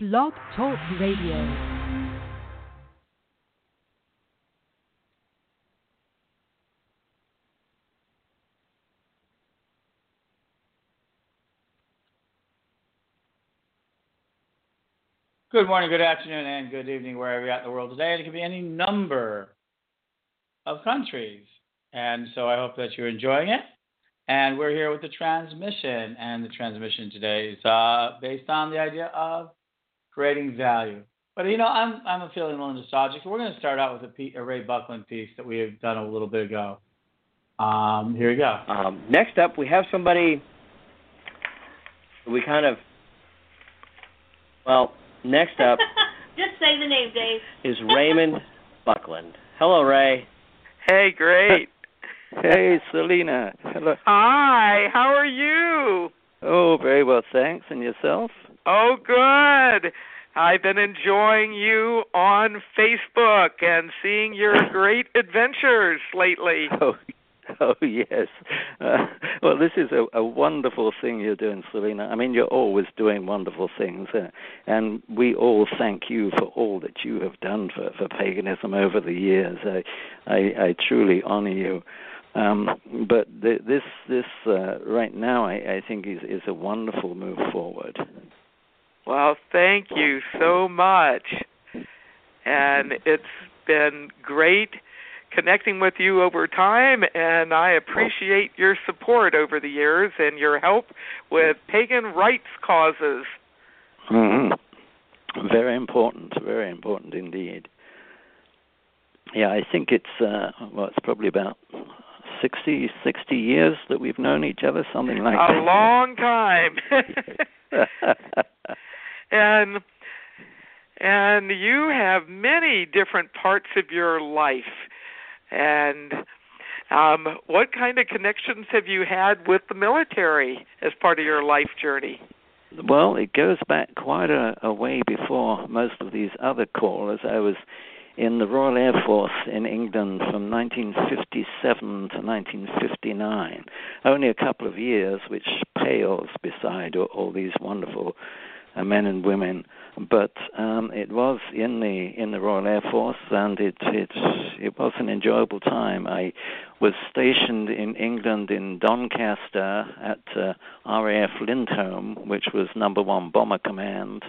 Blog Talk Radio. Good morning, good afternoon, and good evening, wherever you're at in the world today. It could be any number of countries. And so I hope that you're enjoying it. And we're here with the transmission. And the transmission today is uh, based on the idea of creating value. But you know, I'm I'm feeling a little nostalgic. So we're going to start out with a, P, a Ray Buckland piece that we have done a little bit ago. Um, here we go. Um, next up, we have somebody. We kind of. Well, next up Just say the name, Dave. is Raymond Buckland. Hello, Ray. Hey, great. Hey, Selena. Hello. Hi, how are you? Oh, very well, thanks. And yourself? Oh, good. I've been enjoying you on Facebook and seeing your great adventures lately. Oh, oh yes. Uh, well, this is a, a wonderful thing you're doing, Selena. I mean, you're always doing wonderful things, uh, and we all thank you for all that you have done for, for paganism over the years. I, I, I truly honor you. Um, but th- this, this uh, right now, I, I think is is a wonderful move forward. Well, thank you so much. And it's been great connecting with you over time, and I appreciate your support over the years and your help with pagan rights causes. Mm-hmm. Very important, very important indeed. Yeah, I think it's uh, well, it's probably about 60, 60 years that we've known each other, something like A that. A long time. and and you have many different parts of your life and um, what kind of connections have you had with the military as part of your life journey? Well, it goes back quite a, a way before most of these other callers. I was in the Royal Air Force in England from 1957 to 1959. Only a couple of years, which pales beside all, all these wonderful men and women. But um, it was in the in the Royal Air Force, and it it it was an enjoyable time. I was stationed in England in Doncaster at uh, RAF Lindholme, which was Number One Bomber Command,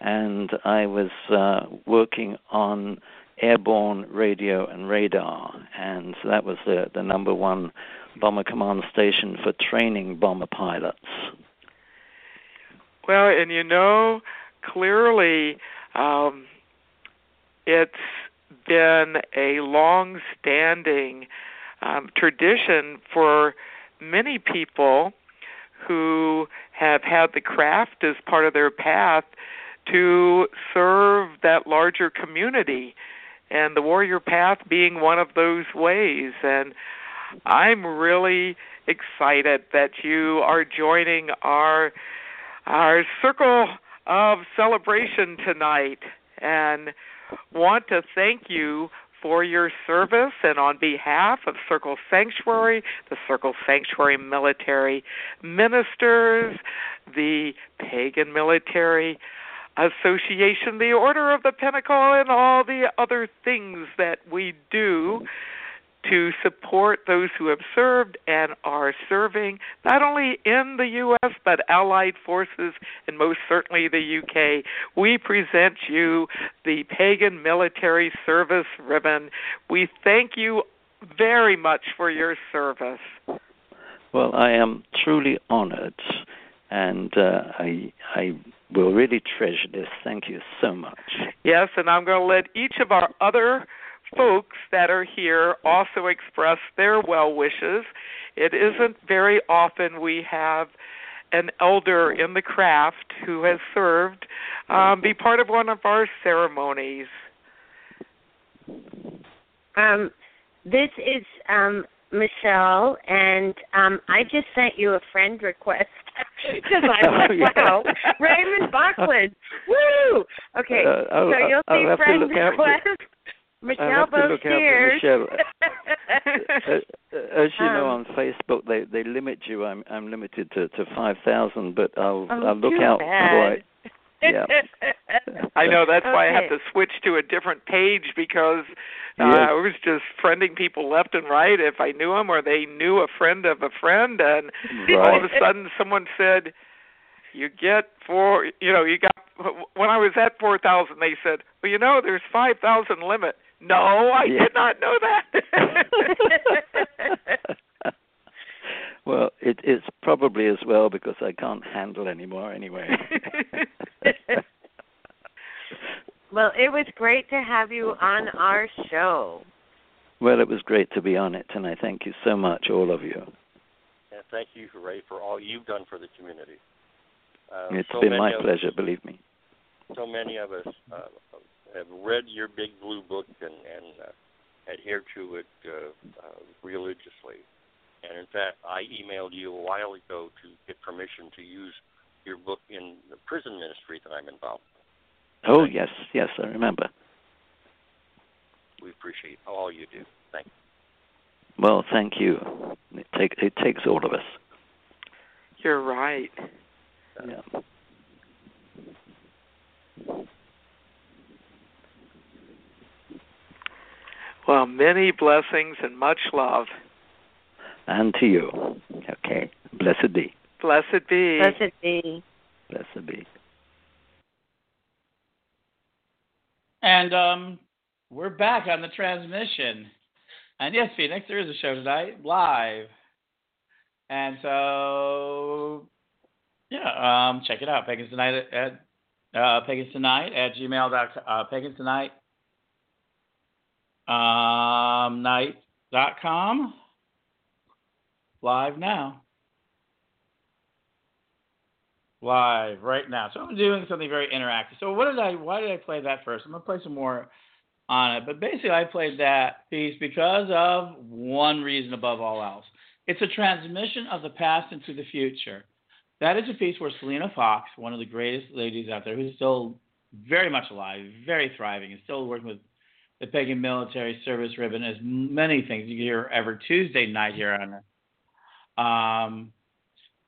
and I was uh, working on airborne radio and radar, and that was the the number one bomber command station for training bomber pilots. Well, and you know, clearly um, it's been a long standing um, tradition for many people who have had the craft as part of their path to serve that larger community and the warrior path being one of those ways. And I'm really excited that you are joining our our circle of celebration tonight and want to thank you for your service and on behalf of Circle Sanctuary, the Circle Sanctuary military ministers, the pagan military association, the Order of the Pentacle, and all the other things that we do to support those who have served and are serving not only in the U.S. but allied forces and most certainly the UK. We present you the Pagan Military Service Ribbon. We thank you very much for your service. Well, I am truly honored, and uh, I I will really treasure this. Thank you so much. Yes, and I'm going to let each of our other folks that are here also express their well wishes. It isn't very often we have an elder in the craft who has served um, be part of one of our ceremonies. Um, this is um, Michelle, and um, I just sent you a friend request because I'm like, Oh, yeah. wow, Raymond Buckland, woo! Okay, Uh, so you'll I'll see friend request. Michelle have to both look out for. Michelle. As you know, Um, on Facebook, they they limit you. I'm I'm limited to to five thousand, but I'll Oh, I'll look too out bad. for it. Yeah. I know that's why I have to switch to a different page because uh, Yes. I was just friending people left and right if I knew them or they knew a friend of a friend, and all of a sudden someone said, "You get four, you know, you got." When I was at four thousand, they said, "Well, you know, there's five thousand limit." No, I Yeah. did not know that. well, it, it's probably as well because I can't handle anymore anyway. well, it was great to have you on our show. well, it was great to be on it, and I thank you so much, all of you. And thank you, Ray, for all you've done for the community. Uh, It's so been my pleasure, Us, believe me. so many of us uh, have read your big blue book and, and uh, adhere to it uh, uh, religiously. And in fact, I emailed you a while ago to get permission to use your book in the prison ministry that I'm involved. in. Oh, yes, yes, I remember. We appreciate all you do. Thank you. Well, thank you. It, take, it takes all of us. You're right. Yeah. Well, many blessings and much love. And to you. Okay. Blessed be. Blessed be. Blessed be. Blessed be. And um, we're back on the transmission. And yes, Phoenix, there is a show tonight live. And so, yeah, um, check it out. Pagans Tonight at, at uh, Pagans Tonight at gmail.com. Uh, Pagans Tonight um, night.com. Live now. Live right now. So I'm doing something very interactive. So what did I? Why did I play that first? I'm gonna play some more on it. But basically, I played that piece because of one reason above all else. It's a transmission of the past into the future. That is a piece where Selena Fox, one of the greatest ladies out there, who's still very much alive, very thriving, and still working with the Pagan Military Service Ribbon, as many things you hear every Tuesday night here on um,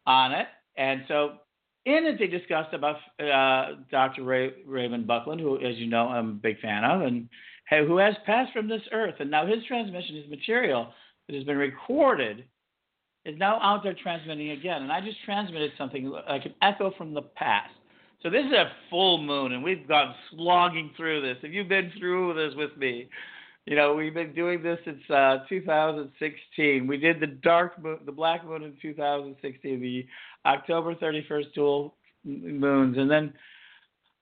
on it. And so in it, they discussed about uh, Dr. Ray, Raymond Buckland, who, as you know, I'm a big fan of, and who has passed from this earth. And now his transmission, his material that has been recorded, is now out there transmitting again. And I just transmitted something like an echo from the past. So this is a full moon, and we've gone slogging through this. Have you been through this with me? You know, we've been doing this since uh, 2016. We did the dark moon, the black moon in 2016, the October 31st dual moons, and then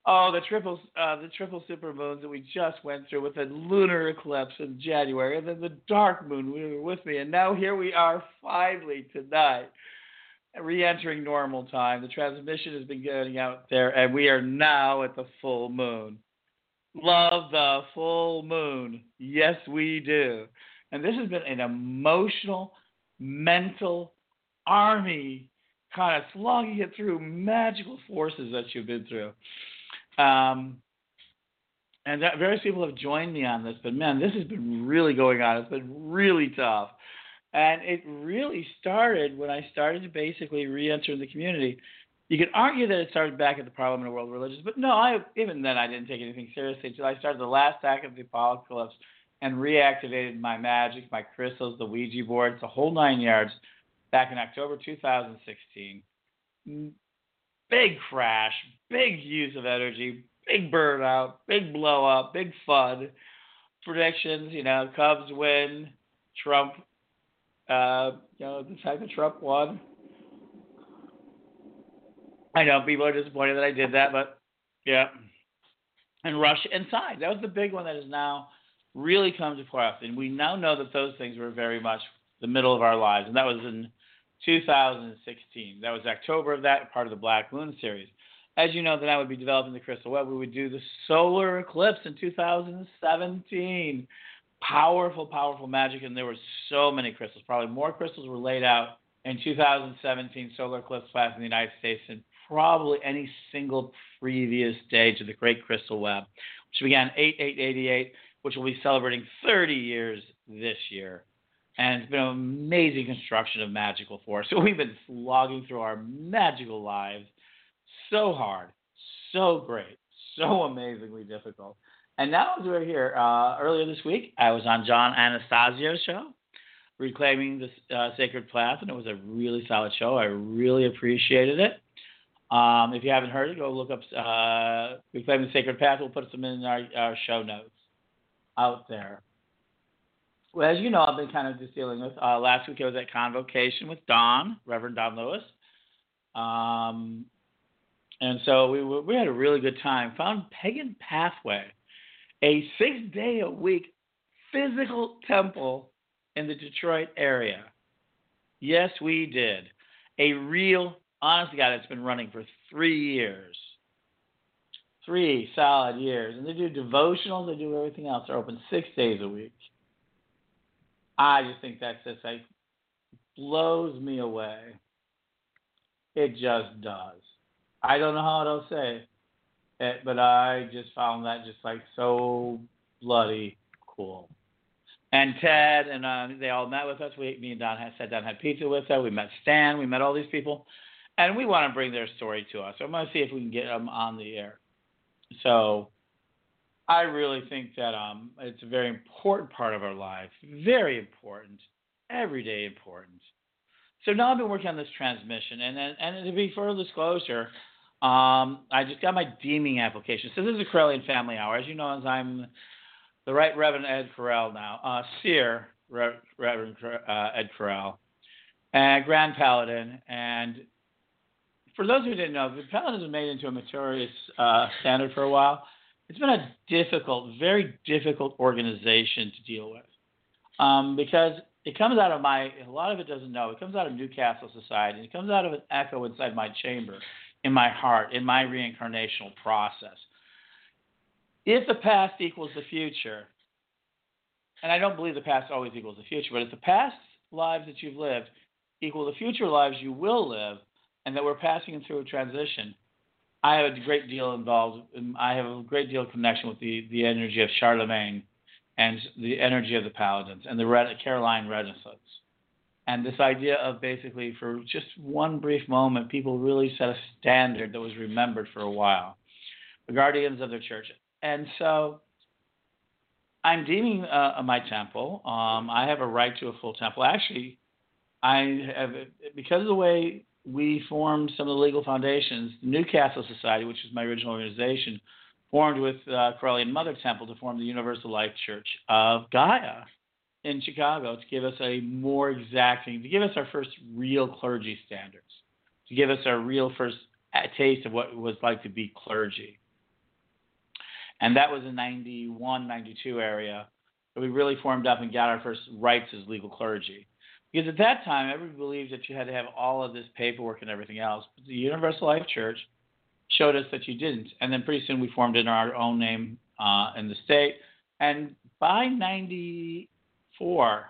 oh, the triple, uh, the triple super moons that we just went through with the lunar eclipse in January, and then the dark moon. We were with me, and now here we are finally tonight, re-entering normal time. The transmission has been getting out there, and we are now at the full moon. Love the full moon. Yes, we do. And this has been an emotional, mental army kind of slogging it through magical forces that you've been through. Um, and that, various people have joined me on this, but man, this has been really going on. It's been really tough. And it really started when I started to basically re enter the community. You could argue that it started back at the Parliament of World Religions, but no, I even then I didn't take anything seriously until I started the last act of the apocalypse and reactivated my magic, my crystals, the Ouija boards, the whole nine yards back in October 2016. Mm, big crash, big use of energy, big burnout, big blow up, big fun. Predictions, you know, Cubs win, Trump, uh, you know, the fact that Trump won. I know people are disappointed that I did that, but yeah. And Russia inside. That was the big one that has now really come to pass. And we now know that those things were very much the middle of our lives. And that was in 2016. That was October of that, part of the Black Moon series. As you know, then I would be developing the crystal web. We would do the solar eclipse in 2017. Powerful, powerful magic. And there were so many crystals. Probably more crystals were laid out in 2017 solar eclipse class in the United States than probably any single previous stage of the Great Crystal Web, which began 8888, which will be celebrating 30 years this year. And it's been an amazing construction of magical force. So we've been slogging through our magical lives so hard, so great, so amazingly difficult. And now as we're here, uh, earlier this week, I was on John Anastasio's show, Reclaiming the uh, Sacred Path, and it was a really solid show. I really appreciated it. Um, if you haven't heard it, go look up uh, Reclaiming the Sacred Path. We'll put some in our, our show notes out there. Well, as you know, I've been kind of just dealing with. Uh, last week I was at Convocation with Don, Reverend Don Lewis. Um, and so we, we had a really good time. Found Pagan Pathway, a six day a week physical temple in the Detroit area. Yes, we did. A real, honest God, it's been running for three years. Three solid years. And they do devotionals, they do everything else. They're open six days a week. I just think that's just like blows me away. It just does. I don't know how else to say it, but I just found that just like so bloody cool. And Ted and uh, they all met with us. We, me and Don had sat down, had pizza with them. We met Stan. We met all these people, and we want to bring their story to us. So I'm going to see if we can get them on the air. So I really think that um, it's a very important part of our life, very important, everyday important. So now I've been working on this transmission, and and to be full disclosure, um, I just got my deeming application. So this is a Correllian Family Hour, as you know, as I'm the Right Reverend Ed Correll now, uh, Seer Reverend uh, Ed Correll, and Grand Paladin, and for those who didn't know, the Paladin been made into a notorious uh, standard for a while. It's been a difficult, very difficult organization to deal with. Um, because it comes out of my, a lot of it doesn't know, it comes out of Newcastle Society, it comes out of an echo inside my chamber, in my heart, in my reincarnational process. If the past equals the future, and I don't believe the past always equals the future, but if the past lives that you've lived equal the future lives you will live, and that we're passing through a transition, I have a great deal involved. Um, I have a great deal of connection with the, the energy of Charlemagne and the energy of the Paladins and the Caroline Renaissance. And this idea of basically, for just one brief moment, people really set a standard that was remembered for a while, the guardians of their church. And so I'm deeming uh, my temple. Um, I have a right to a full temple. Actually, I have, because of the way we formed some of the legal foundations. The Newcastle Society, which is my original organization, formed with uh, Correllian Mother Temple to form the Universal Life Church of Gaia in Chicago to give us a more exacting, to give us our first real clergy standards, to give us our real first taste of what it was like to be clergy. And that was in 91, 92 area. that We really formed up and got our first rights as legal clergy. Because at that time, everybody believed that you had to have all of this paperwork and everything else. But the Universal Life Church showed us that you didn't. And then pretty soon we formed in our own name uh, in the state. And by 94,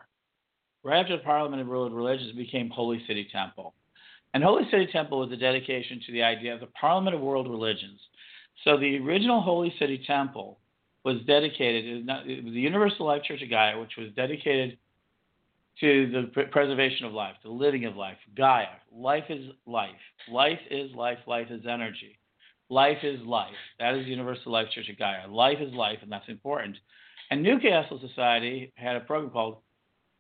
right after the Parliament of World Religions, became Holy City Temple. And Holy City Temple was a dedication to the idea of the Parliament of World Religions. So the original Holy City Temple was dedicated, it was the Universal Life Church of Gaia, which was dedicated to the preservation of life, the living of life. Gaia. Life is life. Life is life. Life is energy. Life is life. That is the Universal Life Church of Gaia. Life is life, and that's important. And Newcastle Society had a program called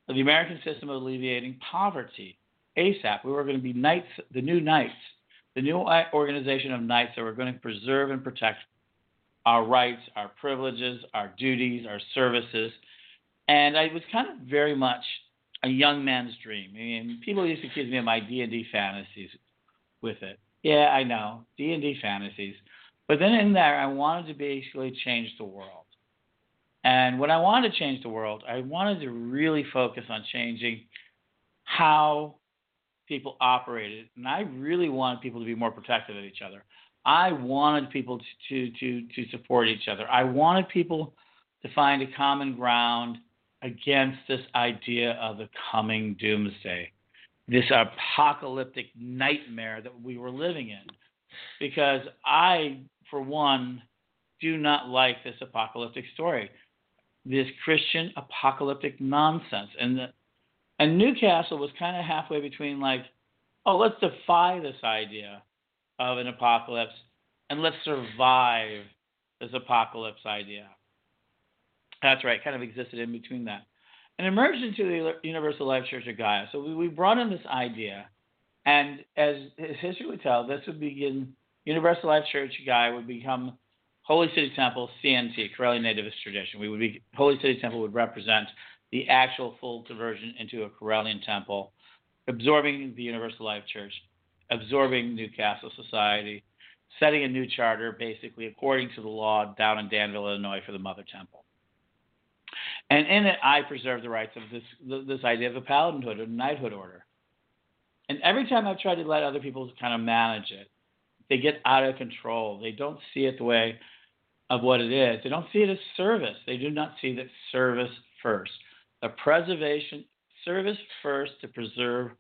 the American System of Alleviating Poverty, ASAP. We were going to be knights, the new knights, the new organization of knights that were going to preserve and protect our rights, our privileges, our duties, our services. And I was kind of very much a young man's dream. I mean, people used to accuse me of my D and D fantasies with it. Yeah, I know D and D fantasies, but then in there, I wanted to basically change the world. And when I wanted to change the world, I wanted to really focus on changing how people operated, and I really wanted people to be more protective of each other. I wanted people to to to, support each other. I wanted people to find a common ground against this idea of the coming doomsday, this apocalyptic nightmare that we were living in. Because I, for one, do not like this apocalyptic story, this Christian apocalyptic nonsense. And the, and Newcastle was kind of halfway between like, oh, let's defy this idea of an apocalypse, and let's survive this apocalypse idea. That's right, kind of existed in between that. And emerged into the Universal Life Church of Gaia. So we, we brought in this idea, and as history would tell, this would begin, Universal Life Church of Gaia would become Holy City Temple, CNT, Correllian Nativist tradition. We would be, Holy City Temple would represent the actual full conversion into a Correllian temple, absorbing the Universal Life Church, absorbing Newcastle Society, setting a new charter, basically according to the law down in Danville, Illinois, for the Mother Temple. And in it, I preserve the rights of this this idea of a paladinhood or knighthood order. And every time I've tried to let other people kind of manage it, they get out of control. They don't see it the way of what it is. They don't see it as service. They do not see that service first. The preservation, service first to preserve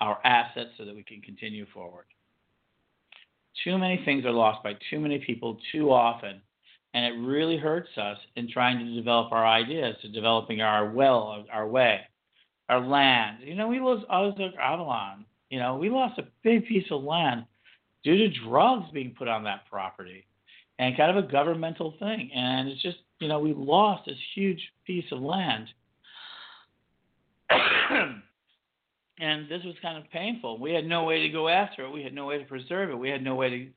our assets so that we can continue forward. Too many things are lost by too many people too often, and it really hurts us in trying to develop our ideas, to developing our will, our way, our land. You know, we lost Ozark Avalon. You know, we lost a big piece of land due to drugs being put on that property and kind of a governmental thing. And it's just, you know, we lost this huge piece of land. and this was kind of painful. We had no way to go after it. We had no way to preserve it. We had no way to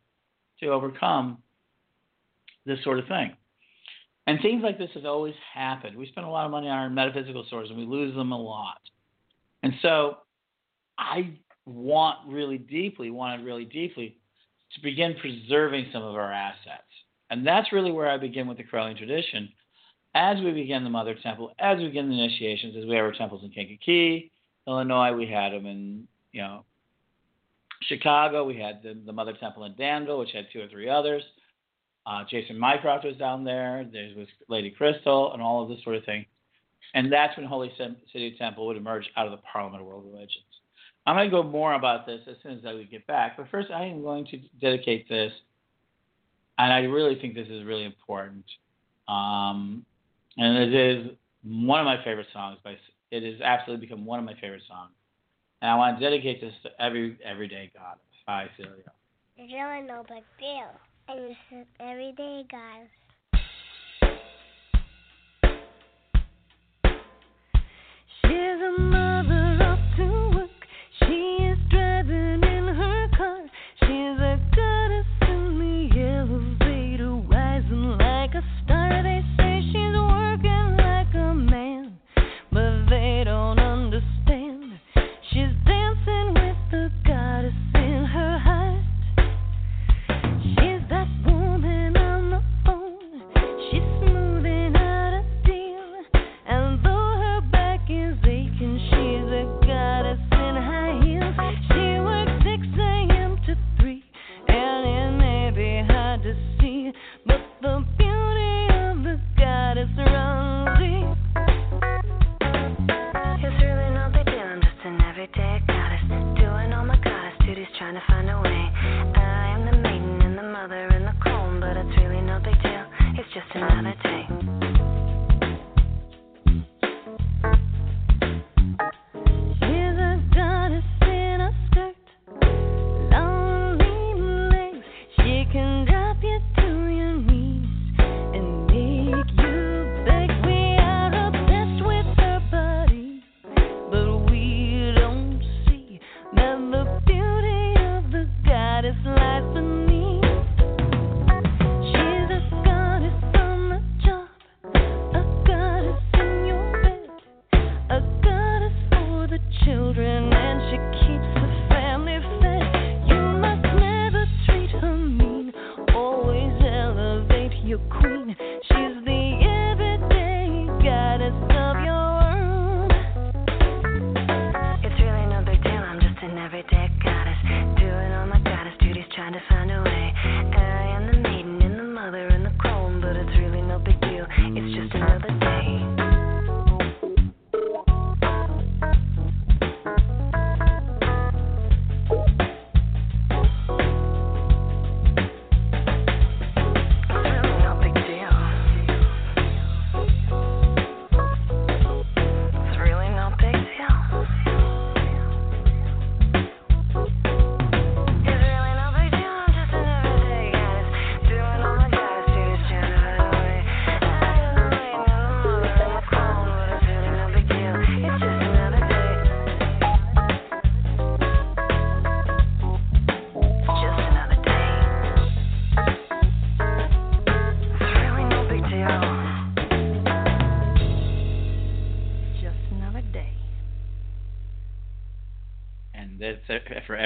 to overcome this sort of thing. And things like this has always happened. We spend a lot of money on our metaphysical stores and we lose them a lot. And so I want really deeply, wanted really deeply to begin preserving some of our assets. And that's really where I begin with the Correllian tradition. As we begin the Mother Temple, as we begin the initiations, as we have our temples in Kankakee, Illinois, we had them in, you know, Chicago, we had the, the Mother Temple in Danville, which had two or three others. Uh, Jason Mycroft was down there. There was Lady Crystal and all of this sort of thing. And that's when Holy City Temple would emerge out of the Parliament of World Religions. I'm going to go more about this as soon as I get back. But first, I am going to dedicate this, and I really think this is really important. Um, and it is one of my favorite songs by it has absolutely become one of my favorite songs. And I want to dedicate this to every everyday goddess. Hi, Celia. It's really no big deal. And this is everyday goddess. She's a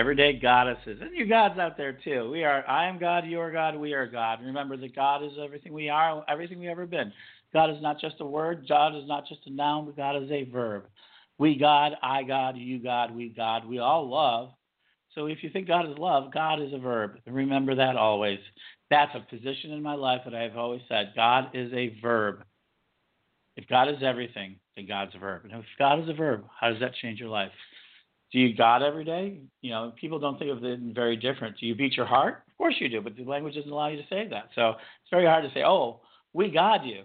everyday goddesses and you gods out there too. We are. I am God. You are God. We are God. Remember that God is everything we are, everything we ever been. God is not just a word. God is not just a noun. But God is a verb. We God. I God. You God. We God. We all love. So if you think God is love, God is a verb. Remember that always. That's a position in my life that I've always said. God is a verb. If God is everything, then God's a verb. And if God is a verb, how does that change your life? Do you God every day? You know, people don't think of it very different. Do you beat your heart? Of course you do, but the language doesn't allow you to say that. So it's very hard to say, oh, we God you.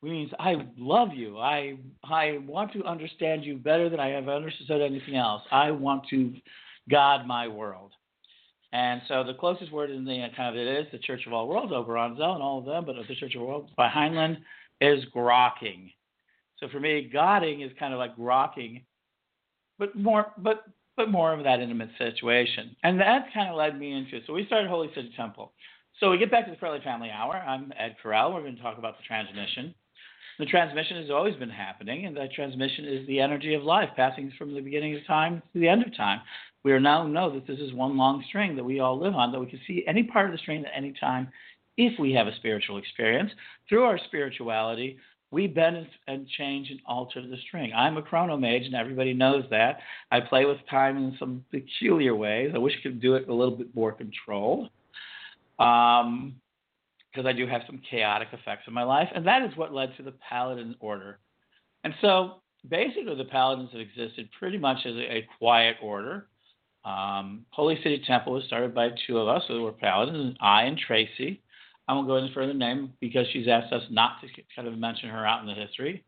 Which means I love you. I I want to understand you better than I have understood anything else. I want to God my world. And so the closest word in the kind of it is the Church of All Worlds, Oberon Zell and all of them, but the Church of All Worlds by Heinlein is grokking. So for me, Godding is kind of like grokking, but more, but but more of that intimate situation, and that kind of led me into. So we started Holy City Temple. So we get back to the Corelli Family Hour. I'm Ed Correll. We're going to talk about the transmission. The transmission has always been happening, and that transmission is the energy of life passing from the beginning of time to the end of time. We are now know that this is one long string that we all live on, that we can see any part of the string at any time if we have a spiritual experience. Through our spirituality, we bend and change and alter the string. I'm a chronomage, and everybody knows that. I play with time in some peculiar ways. I wish I could do it a little bit more controlled. Um, because I do have some chaotic effects in my life, and that is what led to the Paladin Order. And so, basically, the Paladins have existed pretty much as a, a quiet order. Um, Holy City Temple was started by two of us, so we're Paladins, I and Tracy. I won't go any further name because she's asked us not to kind of mention her out in the history.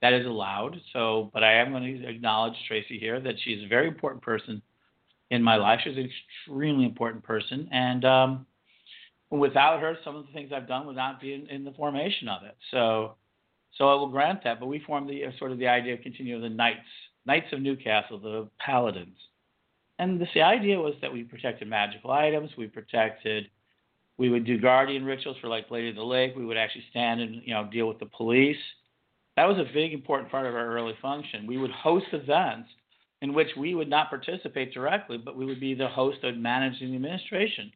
That is allowed. So, but I am going to acknowledge Tracy here that she's a very important person in my life. She's an extremely important person, and um, without her, some of the things I've done would not be in, in, the formation of it. So, so I will grant that. But we formed the uh, sort of the idea of continuing the Knights, Knights of Newcastle, the Paladins, and this, the idea was that we protected magical items, we protected we would do guardian rituals for like Lady of the Lake. We would actually stand and you know deal with the police. That was a big important part of our early function. We would host events in which we would not participate directly, but we would be the host of managing the administration,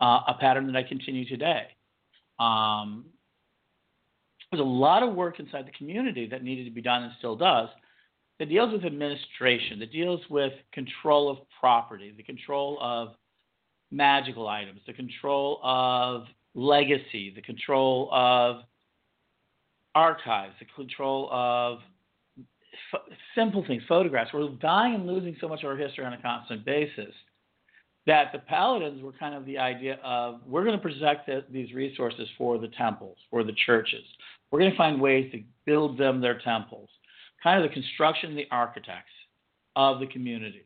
uh, a pattern that I continue today. Um, there's a lot of work inside the community that needed to be done and still does that deals with administration, that deals with control of property, the control of magical items, the control of legacy, the control of archives, the control of f- simple things, photographs. We're dying and losing so much of our history on a constant basis that the paladins were kind of the idea of we're going to protect the, these resources for the temples, for the churches. We're going to find ways to build them their temples, kind of the construction, the architects of the community.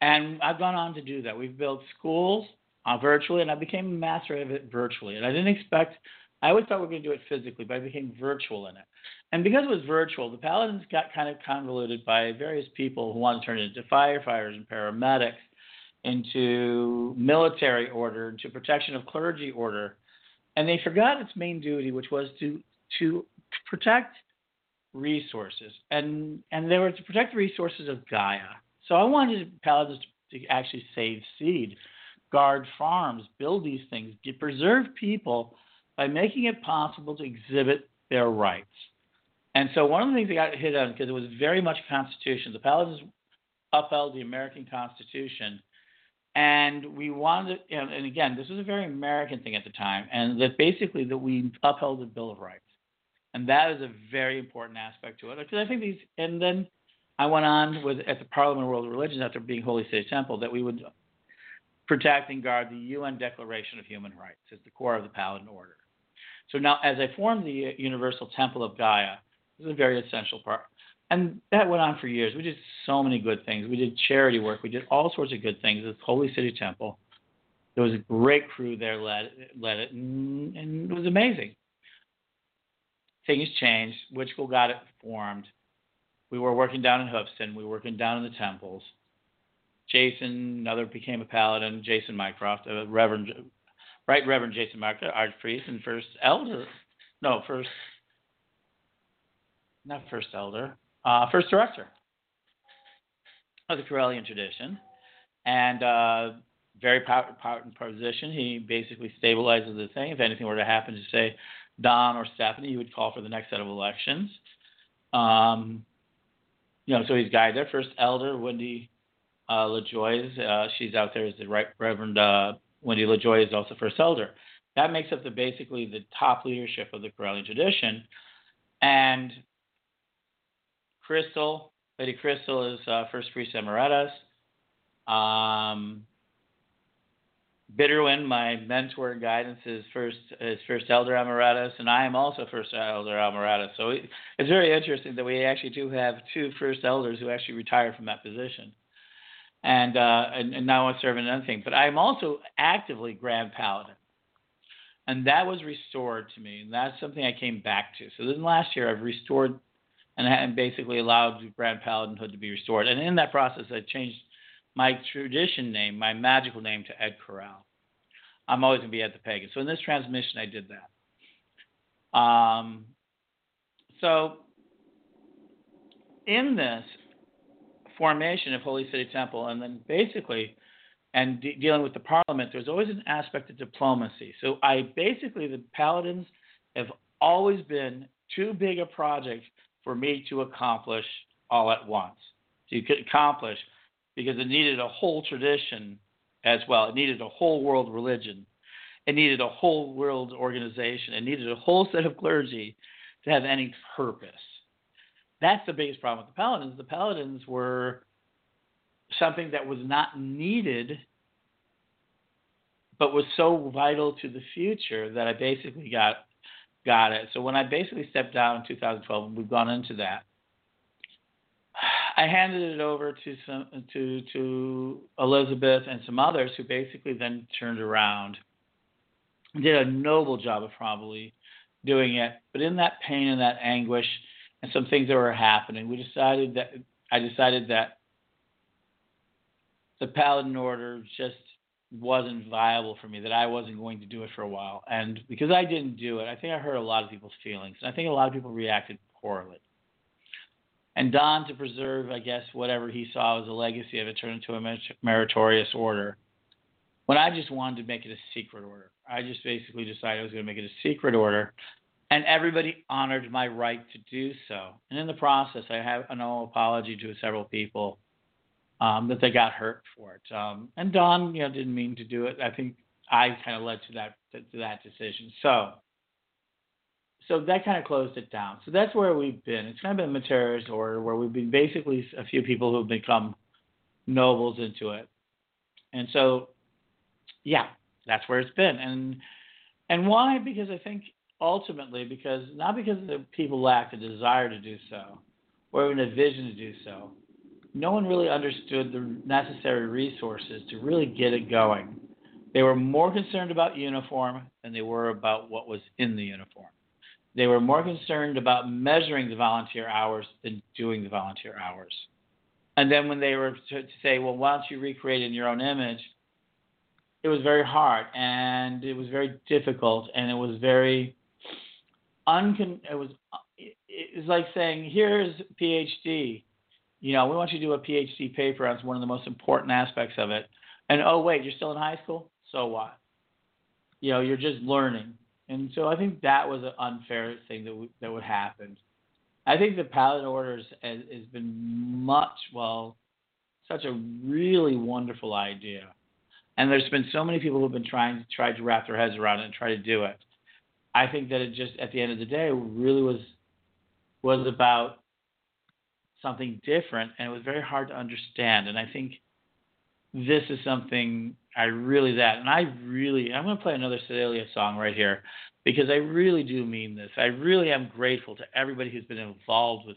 And I've gone on to do that. We've built schools uh, virtually, and I became a master of it virtually. And I didn't expect, I always thought we were going to do it physically, but I became virtual in it. And because it was virtual, the Paladins got kind of convoluted by various people who wanted to turn it into firefighters and paramedics, into military order, into protection of clergy order. And they forgot its main duty, which was to, to protect resources. And, and they were to protect the resources of Gaia. So I wanted the paladins to actually save seed, guard farms, build these things, to preserve people by making it possible to exhibit their rights. And so one of the things they got hit on because it was very much Constitution. The Paladins upheld the American Constitution, and we wanted, and, and again, this was a very American thing at the time, and that basically that we upheld the Bill of Rights, and that is a very important aspect to it because I think these, and then I went on with at the Parliament of World Religions after being Holy City Temple that we would protect and guard the UN Declaration of Human Rights as the core of the Paladin Order. So now, as I formed the Universal Temple of Gaia, this is a very essential part. And that went on for years. We did so many good things. We did charity work. We did all sorts of good things at Holy City Temple. There was a great crew there led led it, and, and it was amazing. Things changed. Witch School got it formed. We were working down in Hoofston. We were working down in the temples. Jason, another became a paladin. Jason Mycroft, a Reverend, Right Reverend Jason Mycroft, archpriest and first elder. No, first, not first elder, uh, first director of the Correllian tradition. and uh, very powerful position. He basically stabilizes the thing. If anything were to happen to say Don or Stephanie, he would call for the next set of elections. Um, you know, so he's guided there. First elder, Wendy uh, LaJoy, uh, she's out there as the right Reverend uh, Wendy LaJoy is also first elder. That makes up the basically the top leadership of the Correllian tradition. And Crystal, Lady Crystal is uh, first priest emeritus. Um, Bitterwin, my mentor and guidance, is first is first elder emeritus, and I am also first elder emeritus. So it's very interesting that we actually do have two first elders who actually retired from that position, and uh, and, and now I'm serving another thing. But I'm also actively Grand Paladin, and that was restored to me, and that's something I came back to. So then last year I've restored and basically allowed Grand Paladinhood to be restored, and in that process I changed my tradition name, my magical name to Ed Correll. I'm always going to be Ed the Pagan. So in this transmission, I did that. Um, so in this formation of Holy City Temple, and then basically, and de- dealing with the Parliament, there's always an aspect of diplomacy. So I basically, the Paladins have always been too big a project for me to accomplish all at once. To accomplish because it needed a whole tradition as well. It needed a whole world religion. It needed a whole world organization. It needed a whole set of clergy to have any purpose. That's the biggest problem with the paladins. The paladins were something that was not needed, but was so vital to the future that I basically got got it. So when I basically stepped down in 2012, and we've gone into that, I handed it over to some to to Elizabeth and some others who basically then turned around did a noble job of probably doing it. But in that pain and that anguish and some things that were happening, we decided that I decided that the Paladin Order just wasn't viable for me, that I wasn't going to do it for a while. And because I didn't do it, I think I hurt a lot of people's feelings. And I think a lot of people reacted poorly and Don to preserve, I guess, whatever he saw as a legacy of it turned into a meritorious order. When I just wanted to make it a secret order, I just basically decided I was going to make it a secret order, and everybody honored my right to do so. And in the process, I have an apology to several people um, that they got hurt for it. Um, and Don, you know, didn't mean to do it. I think I kind of led to that to, to that decision. So so that kind of closed it down. So that's where we've been. It's kind of been Materialist order where we've been basically a few people who've become nobles into it. And so, yeah, that's where it's been. And and why? Because I think ultimately, because not because the people lacked a desire to do so or even a vision to do so. No one really understood the necessary resources to really get it going. They were more concerned about uniform than they were about what was in the uniform. They were more concerned about measuring the volunteer hours than doing the volunteer hours. And then when they were to, to say, well, why don't you recreate in your own image? It was very hard and it was very difficult and it was very uncon. It was it was like saying, here's PhD. You know, we want you to do a PhD paper on one of the most important aspects of it. And oh wait, you're still in high school? So what? You know, you're just learning. And so I think that was an unfair thing that w- that would happen. I think the Paladin Orders has, has been much well, such a really wonderful idea, and there's been so many people who've been trying to try to wrap their heads around it and try to do it. I think that it just at the end of the day really was was about something different, and it was very hard to understand. And I think this is something I really that, and I really I'm going to play another Sedalia song right here because I really do mean this. I really am grateful to everybody who's been involved with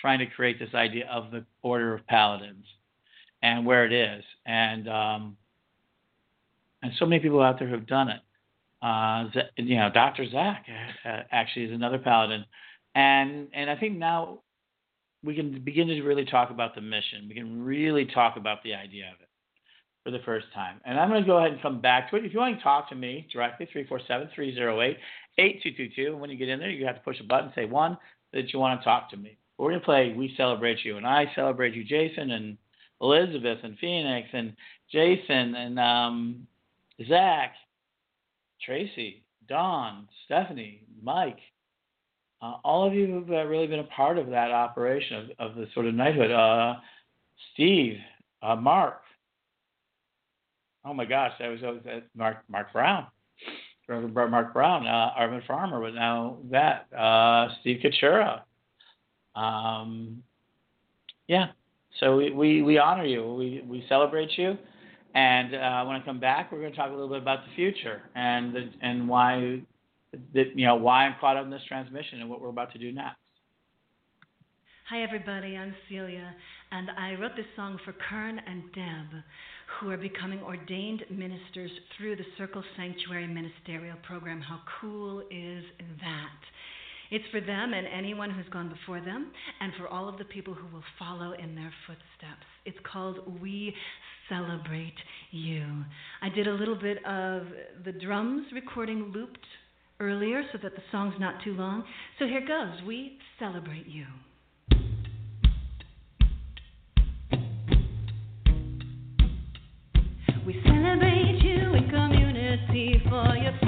trying to create this idea of the Order of Paladins and where it is, and um, and so many people out there who've done it. Uh, you know, Dr. Zach uh, actually is another paladin, and and I think now we can begin to really talk about the mission. We can really talk about the idea of it for the first time. And I'm going to go ahead and come back to it. If you want to talk to me directly, 347 308 8222. And when you get in there, you have to push a button, say one, that you want to talk to me. We're going to play We Celebrate You. And I celebrate you, Jason, and Elizabeth, and Phoenix, and, Jason, and um, Zach, Tracy, Don, Stephanie, Mike. Uh, all of you have uh, really been a part of that operation of, of the sort of knighthood. Uh, Steve, uh, Mark. Oh my gosh, that was, was uh, Mark Mark Brown, Reverend Mark Brown, uh, Arvin Farmer, but now that uh, Steve Kachura. Um, yeah, so we, we, we honor you. We we celebrate you. And uh, when I come back, we're going to talk a little bit about the future and the, and why that you know why I'm caught up in this transmission and what we're about to do next. Hi, everybody. I'm Celia, and I wrote this song for Kern and Deb, who are becoming ordained ministers through the Circle Sanctuary Ministerial Program. How cool is that? It's for them and anyone who's gone before them, and for all of the people who will follow in their footsteps. It's called We Celebrate You. I did a little bit of the drums recording looped earlier so that the song's not too long. So here goes We Celebrate You. We celebrate you in community for your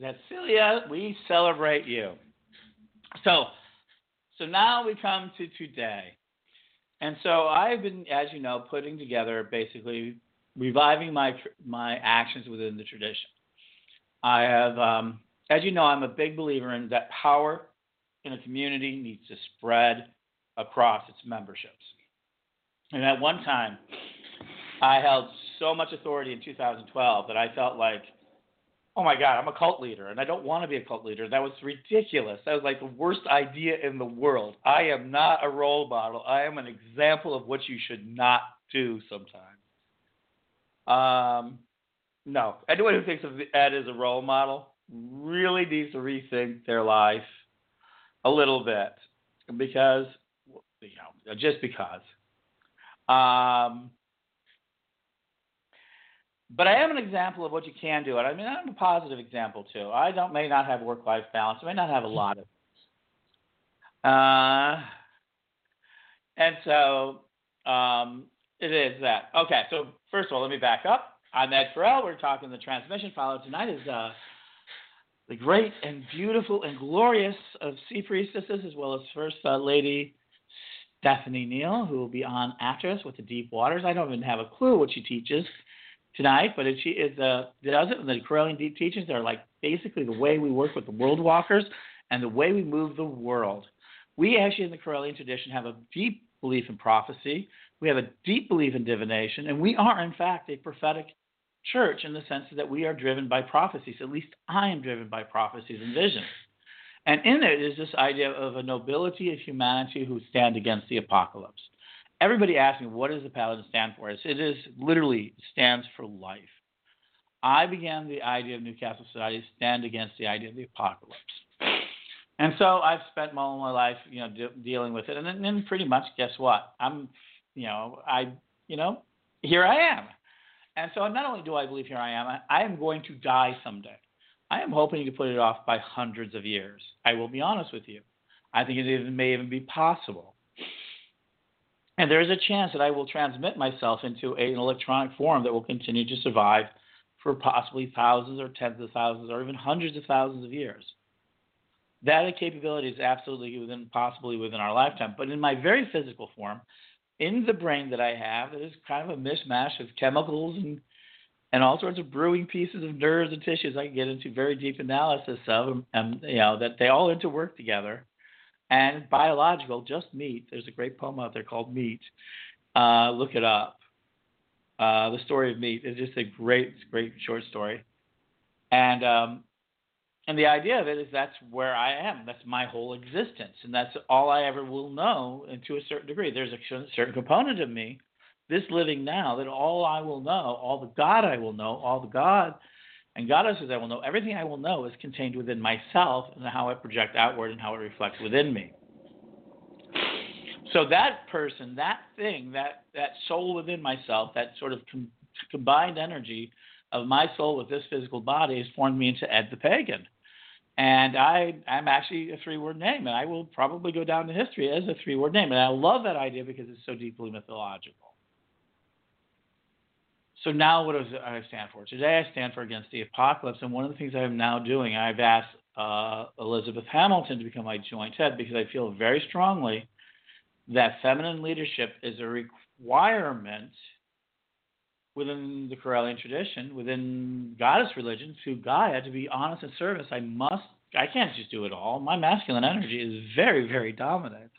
That's Celia. We celebrate you. So, so now we come to today, and so I've been, as you know, putting together basically reviving my my actions within the tradition. I have, um, as you know, I'm a big believer in that power in a community needs to spread across its memberships. And at one time, I held so much authority in 2012 that I felt like oh my God, I'm a cult leader and I don't want to be a cult leader. That was ridiculous. That was like the worst idea in the world. I am not a role model. I am an example of what you should not do sometimes. Um, no, anyone who thinks of Ed as a role model really needs to rethink their life a little bit because, you know, just because. Um, but I am an example of what you can do, and I mean I'm a positive example too. I don't may not have work life balance. I may not have a lot of. Uh, and so um, it is that. Okay, so first of all, let me back up. I'm Ed Farrell. We're talking the transmission. Followed tonight is uh, the great and beautiful and glorious of sea priestesses, as well as First uh, Lady Stephanie Neal, who will be on after us with the deep waters. I don't even have a clue what she teaches tonight, but she is uh, does it. And the Correllian Deep Teachings are like basically the way we work with the world walkers and the way we move the world. We actually in the Correllian tradition have a deep belief in prophecy. We have a deep belief in divination, and we are in fact a prophetic church in the sense that we are driven by prophecies. At least I am driven by prophecies and visions. And in it is this idea of a nobility of humanity who stand against the apocalypse. Everybody asks me, what does the paladin stand for? It is literally stands for life. I began the idea of Newcastle Society stand against the idea of the apocalypse. And so I've spent all my life, you know, de- dealing with it. And then, then pretty much, guess what? I'm, you know, I, you know, here I am. And so not only do I believe here I am, I, I am going to die someday. I am hoping to put it off by hundreds of years. I will be honest with you. I think it even, may even be possible. And there is a chance that I will transmit myself into an electronic form that will continue to survive for possibly thousands or tens of thousands or even hundreds of thousands of years. That capability is absolutely within, possibly within our lifetime. But in my very physical form, in the brain that I have, it is kind of a mishmash of chemicals and and all sorts of brewing pieces of nerves and tissues. I can get into very deep analysis of, and you know that they all interwork together and biological, just meat. There's a great poem out there called Meat. Uh, look it up. Uh, the story of meat is just a great, great short story. And um, and the idea of it is that's where I am. That's my whole existence, and that's all I ever will know. And to a certain degree, there's a certain component of me, this living now, that all I will know, all the God I will know, all the God and God says, I will know, everything I will know is contained within myself and how I project outward and how it reflects within me. So that person, that thing, that, that soul within myself, that sort of com- combined energy of my soul with this physical body has formed me into Ed the Pagan. And I, I'm actually a three word name, and I will probably go down to history as a three word name. And I love that idea because it's so deeply mythological. So now, what does I stand for? Today, I stand for against the apocalypse, and one of the things I'm now doing, I've asked uh, Elizabeth Hamilton to become my joint head because I feel very strongly that feminine leadership is a requirement within the Correllian tradition, within goddess religion, to Gaia to be honest and service. I must. I can't just do it all. My masculine energy is very, very dominant.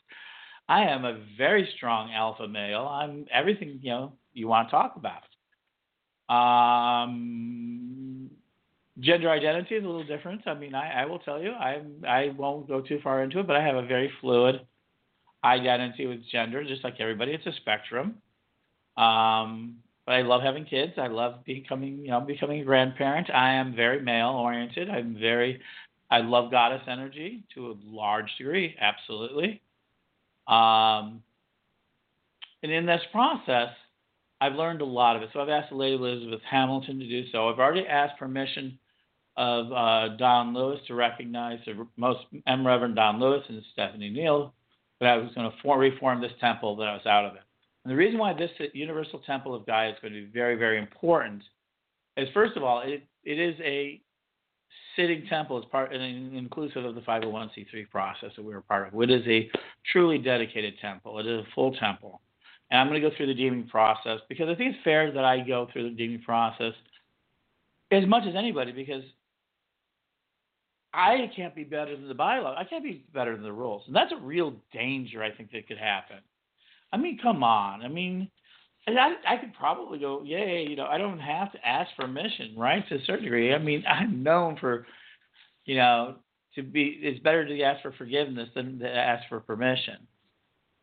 I am a very strong alpha male. I'm everything you know you want to talk about. Um, gender identity is a little different. I mean, I, I will tell you, I I won't go too far into it, but I have a very fluid identity with gender, just like everybody. It's a spectrum. Um, but I love having kids. I love becoming, you know, becoming a grandparent. I am very male oriented. I'm very, I love goddess energy to a large degree, absolutely. Um, and in this process, I've learned a lot of it. So I've asked the Lady Elizabeth Hamilton to do so. I've already asked permission of uh, Don Lewis to recognize the most M. Reverend Don Lewis and Stephanie Neal that I was going to reform this temple that I was out of it. And the reason why this Universal Temple of Gaia is going to be very, very important is first of all, it, it is a sitting temple as part and inclusive of the 501c3 process that we were part of. It is a truly dedicated temple. It is a full temple. And I'm going to go through the deeming process because I think it's fair that I go through the deeming process as much as anybody because I can't be better than the bylaw. I can't be better than the rules. And that's a real danger I think that could happen. I mean, come on. I mean, I, I could probably go, yay, you know, I don't have to ask for permission, right? To a certain degree. I mean, I'm known for, you know, to be, it's better to ask for forgiveness than to ask for permission.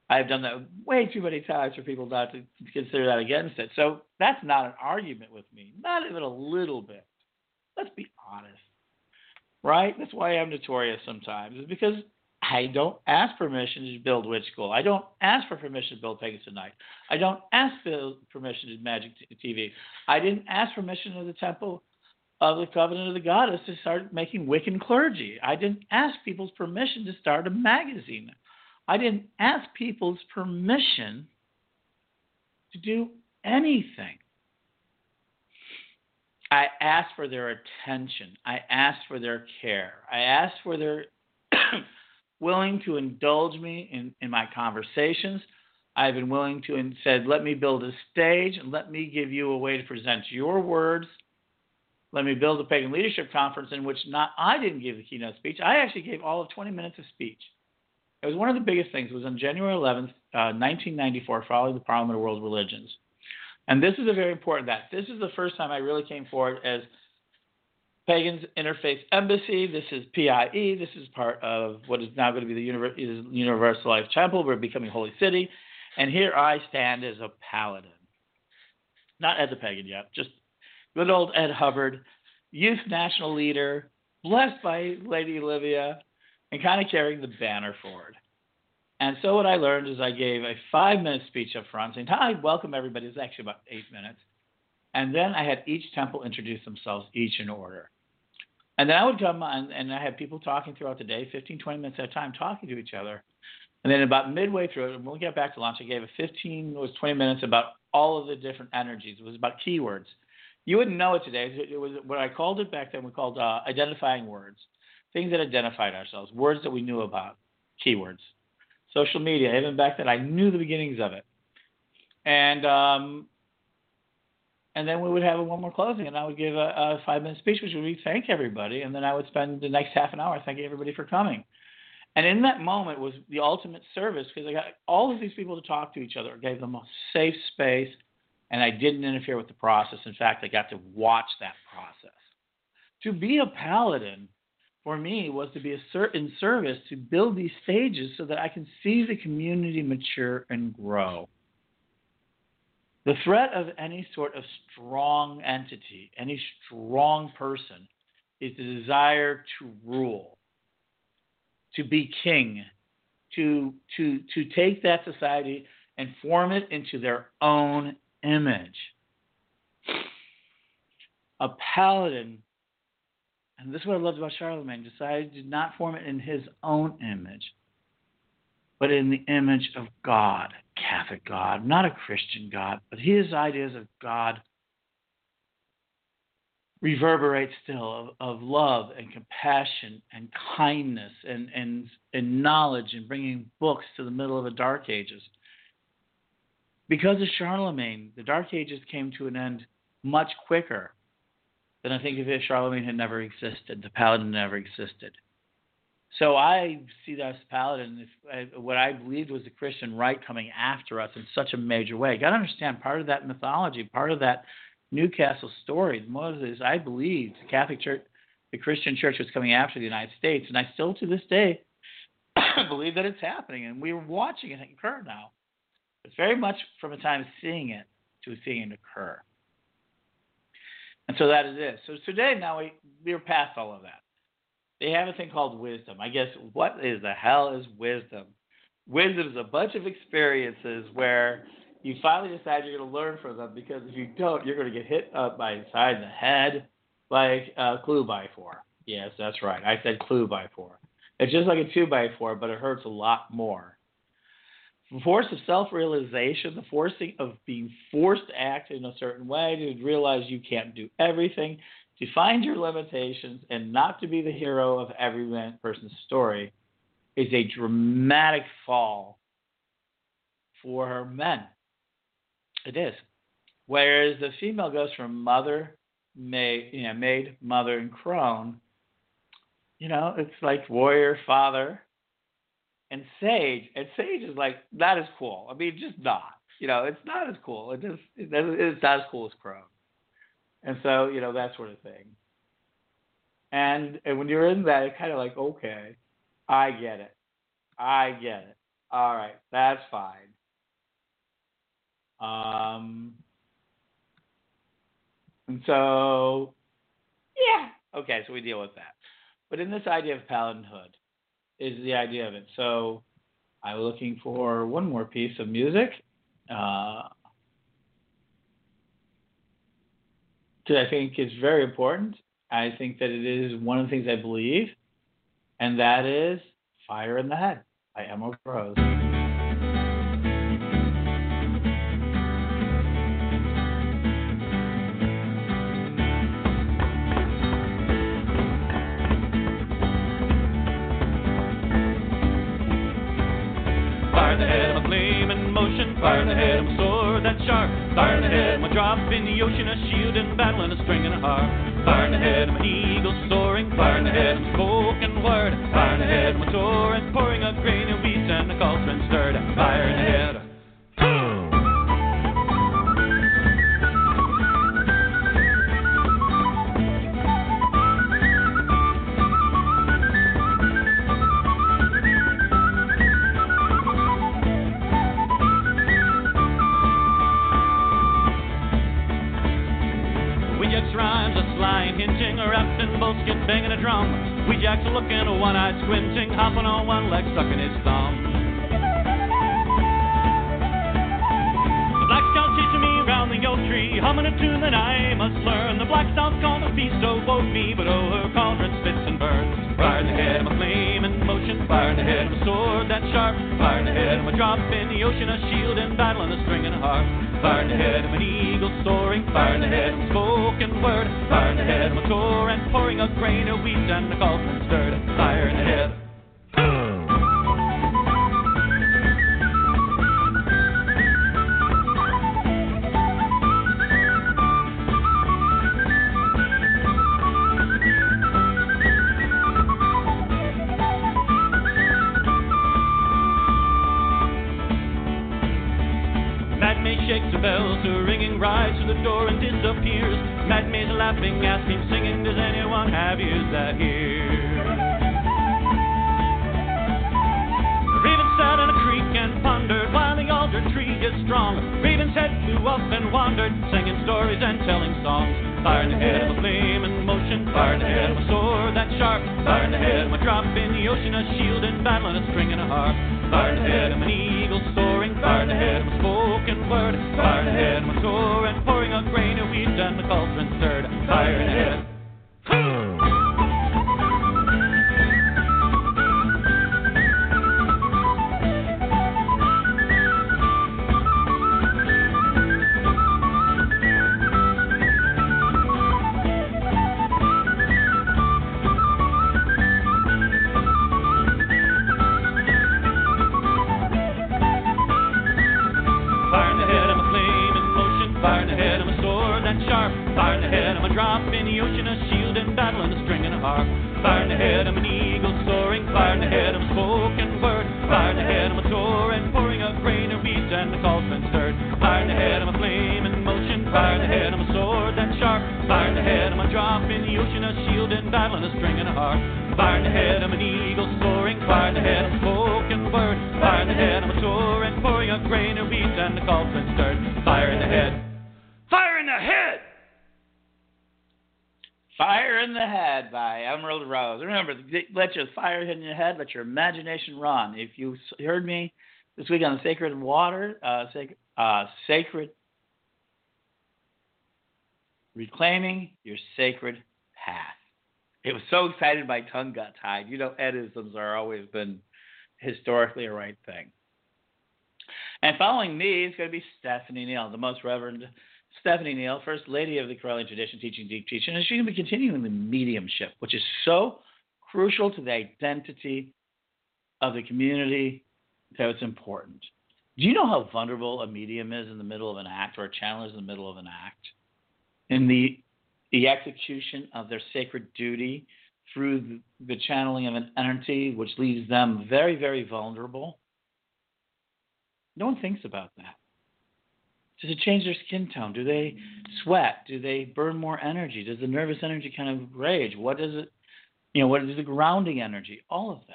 I've done that way too many times for people not to consider that against it. So that's not an argument with me, not even a little bit. Let's be honest, right? That's why I'm notorious sometimes, is because I don't ask permission to build Witch School. I don't ask for permission to build Pegasus Night. I don't ask for permission to Magic TV. I didn't ask permission of the Temple of the Covenant of the Goddess to start making Wiccan clergy. I didn't ask people's permission to start a magazine. I didn't ask people's permission to do anything. I asked for their attention. I asked for their care. I asked for their willing to indulge me in, in my conversations. I've been willing to and said, let me build a stage and let me give you a way to present your words. Let me build a pagan leadership conference in which not I didn't give the keynote speech. I actually gave all of 20 minutes of speech. It was one of the biggest things. It was on January 11th, uh, 1994, following the Parliament of World Religions. And this is a very important that this is the first time I really came forward as Pagans Interfaith Embassy. This is PIE. This is part of what is now going to be the Universal Life Temple. We're becoming Holy City. And here I stand as a paladin. Not as a pagan yet, just good old Ed Hubbard, youth national leader, blessed by Lady Olivia, and kind of carrying the banner forward. And so what I learned is I gave a five minute speech up front saying, Hi, welcome everybody. It's actually about eight minutes. And then I had each temple introduce themselves, each in order. And then I would come on and I had people talking throughout the day, 15, 20 minutes at a time, talking to each other. And then about midway through it, when we got back to lunch, I gave a 15, it was 20 minutes about all of the different energies. It was about keywords. You wouldn't know it today. It was what I called it back then. We called uh, identifying words, things that identified ourselves, words that we knew about, keywords. Social media, even back then, I knew the beginnings of it. And um, and then we would have one more closing, and I would give a, a five minute speech, which would be thank everybody, and then I would spend the next half an hour thanking everybody for coming. And in that moment was the ultimate service because I got all of these people to talk to each other, gave them a safe space, and I didn't interfere with the process. In fact, I got to watch that process. To be a paladin for me was to be a in service to build these stages so that I can see the community mature and grow. The threat of any sort of strong entity, any strong person, is the desire to rule, to be king, to, to, to take that society and form it into their own image. A paladin, and this is what I loved about Charlemagne, decided to not form it in his own image, but in the image of God, Catholic God, not a Christian God, but his ideas of God reverberate still of, of love and compassion and kindness and, and, and knowledge and bringing books to the middle of the Dark Ages. Because of Charlemagne, the Dark Ages came to an end much quicker than I think if Charlemagne had never existed, the Paladin never existed. So I see that as the Paladin, if, what I believed was the Christian right coming after us in such a major way. You got to understand part of that mythology, part of that Newcastle story. Moses, I believed the Catholic Church, the Christian Church was coming after the United States, and I still to this day believe that it's happening, and we're watching it occur now. It's very much from a time of seeing it to seeing it occur. And so that is it. So today, now we, we're past all of that they have a thing called wisdom. I guess what is the hell is wisdom? Wisdom is a bunch of experiences where you finally decide you're going to learn from them because if you don't, you're going to get hit up by side the head like a clue by four. Yes, that's right. I said clue by four. It's just like a two by four, but it hurts a lot more. The force of self realization, the forcing of being forced to act in a certain way, to realize you can't do everything, to find your limitations and not to be the hero of every person's story is a dramatic fall for men. It is. Whereas the female goes from mother, maid, you know, maid, mother, and crone. You know, it's like warrior, father, and sage. And sage is like that is cool. I mean, just not. you know, it's not as cool. It just it it's not as cool as Crone. And so, you know, that sort of thing. And and when you're in that, it's kind of like, okay, I get it. I get it. All right, that's fine. Um, and so, yeah, okay, so we deal with that. But in this idea of paladinhood, is the idea of it. So I'm looking for one more piece of music. Uh, that I think is very important. I think that it is one of the things I believe, and that is Fire in the Head by Emerald Rose. Fire in the head, I'm a sword that's sharp. Fire in the head, I'm a drop in the ocean, a shield in battle, and a string and a harp. Fire in the head, I'm an eagle soaring. Fire in the head, I'm spoken word. Fire in the head, I'm a torrent pouring a grain of wheat and a cauldron stirred. Fire in the head. Banging a drum. Weejack's looking, one-eyed squinting, hopping on one leg, sucking his thumb. The black scout teaching me round the oak tree, humming a tune that I must learn. The black scout's gonna be so woke me, but oh, her cauldron spits and burns. Fire in the head, I'm a flame in motion. Fire in the head, I'm a sword that's sharp. Fire in the head, I'm a drop in the ocean, a shield in battle, and a string and a harp. Fire in the head, I'm an eagle soaring. Head, I'm a spoken word. Fire in the head, I'm a torrent pouring a grain of wheat and a cauldron stirred. Fire in the wandered, singing stories and telling songs. Fire in the head of a flame in motion, fire in the head of a sword that's sharp. Fire in the head of a drop in the ocean, a shield in battle, and a string and a harp. Fire in the head of an eagle soaring, fire in the head of a spoken word. Fire in the head of a sword and pouring a grain of wheat and the cauldron stirred. Fire in the head. Hit in your head, let your imagination run. If you heard me this week on the Sacred Water, uh, sacred, uh, sacred, reclaiming your sacred path. It was so excited my tongue got tied. You know, edisms are always been historically a right thing. And following me is going to be Stephanie Neal, the most Reverend Stephanie Neal, First Lady of the Correllian Tradition, teaching deep teaching, and she's going to be continuing the mediumship, which is so crucial to the identity of the community that it's important. Do you know how vulnerable a medium is in the middle of an act, or a channel is in the middle of an act? In the the execution of their sacred duty through the, the channeling of an entity, which leaves them very, very vulnerable. No one thinks about that. Does it change their skin tone? Do they sweat? Do they burn more energy? Does the nervous energy kind of rage? What does it, you know, what is the grounding energy? All of that.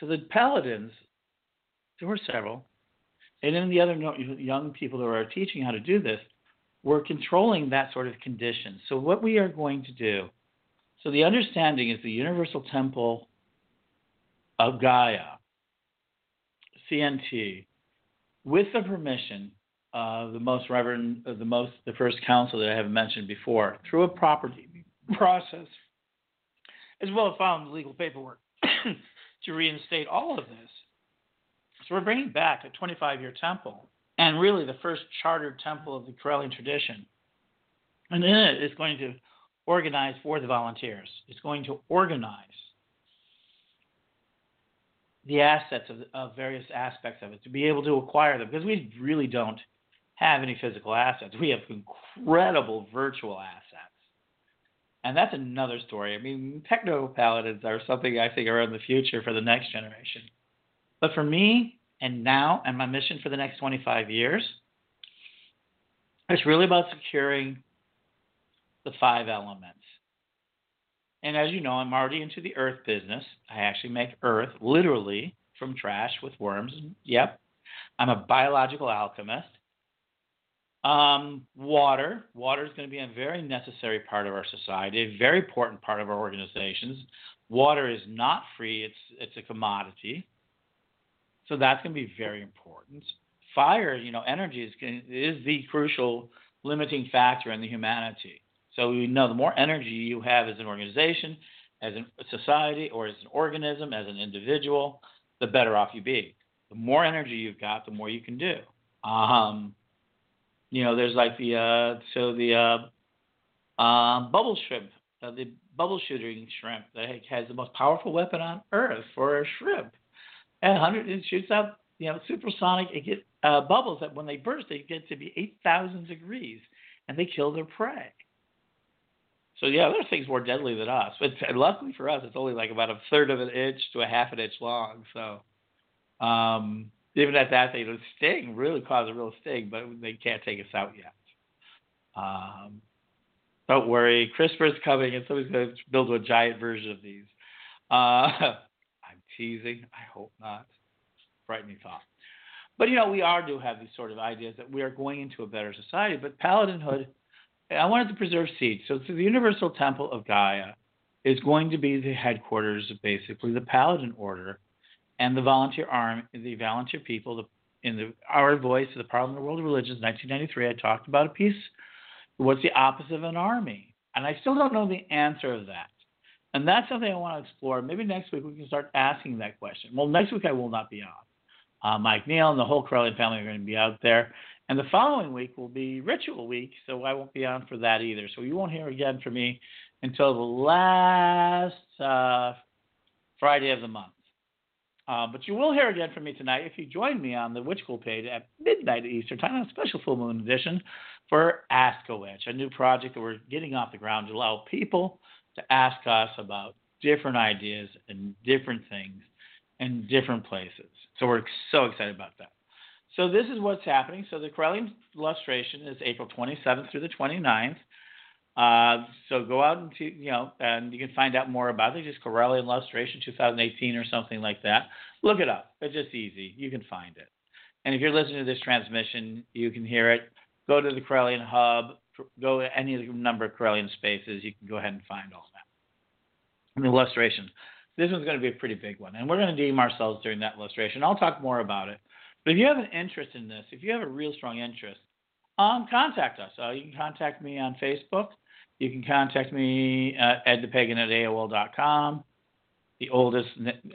So the paladins, there were several, and then the other young people that are teaching how to do this were controlling that sort of condition. So what we are going to do, so the understanding is the universal temple of Gaia, CNT, with the permission of the most reverend, of the most, the first council that I have mentioned before, through a property process, as well as filing the legal paperwork to reinstate all of this. So we're bringing back a 25-year temple, and really the first chartered temple of the Correllian tradition. And in it, it's going to organize for the volunteers. It's going to organize the assets of, of various aspects of it to be able to acquire them because we really don't have any physical assets. We have incredible virtual assets. And that's another story. I mean, techno paladins are something I think are in the future for the next generation. But for me and now and my mission for the next 25 years, it's really about securing the five elements. And as you know, I'm already into the earth business. I actually make earth literally from trash with worms. Yep. I'm a biological alchemist. Um, water. Water is going to be a very necessary part of our society, a very important part of our organizations. Water is not free, it's, it's a commodity. So that's going to be very important. Fire, you know, energy is, is the crucial limiting factor in the humanity. So we know the more energy you have as an organization, as a society, or as an organism, as an individual, the better off you be. The more energy you've got, the more you can do. Um, you know, there's like the uh, so the uh, uh, bubble shrimp, uh, the bubble shooting shrimp that has the most powerful weapon on Earth for a shrimp. And 100, it shoots out, you know, supersonic. It get uh, bubbles that when they burst, they get to be 8,000 degrees, and they kill their prey. So yeah, there are things more deadly than us. But luckily for us, it's only like about a third of an inch to a half an inch long. So um, even at that, they sting really cause a real sting, but they can't take us out yet. Um, don't worry, CRISPR's coming, and somebody's going to build a giant version of these. Uh, I'm teasing. I hope not. Frightening thought. But you know, we are do have these sort of ideas that we are going into a better society. But paladinhood I wanted to preserve seeds. So, so the Universal Temple of Gaia is going to be the headquarters of basically the Paladin Order and the volunteer arm, the volunteer people, the, in the Our Voice of the Parliament of World Religions, 1993. I talked about a piece. What's the opposite of an army? And I still don't know the answer of that. And that's something I want to explore. Maybe next week we can start asking that question. Well, next week I will not be on. Uh, Mike Neal and the whole Correllian family are going to be out there. And the following week will be Ritual Week, so I won't be on for that either. So you won't hear again from me until the last uh, Friday of the month. Uh, but you will hear again from me tonight if you join me on the Witch School page at midnight Eastern Time on a special full moon edition for Ask a Witch, a new project that we're getting off the ground to allow people to ask us about different ideas and different things and different places. So we're so excited about that. So this is what's happening. So the Correllian illustration is April 27th through the 29th. Uh, so go out and you know, and you can find out more about it. Just Correllian illustration 2018 or something like that. Look it up. It's just easy. You can find it. And if you're listening to this transmission, you can hear it. Go to the Correllian Hub. Go to any of the number of Correllian spaces. You can go ahead and find all that. And the illustration. This one's going to be a pretty big one, and we're going to deem ourselves during that illustration. I'll talk more about it. But if you have an interest in this, if you have a real strong interest, um, contact us. Uh, you can contact me on Facebook. You can contact me at edthepagan at AOL.com. The oldest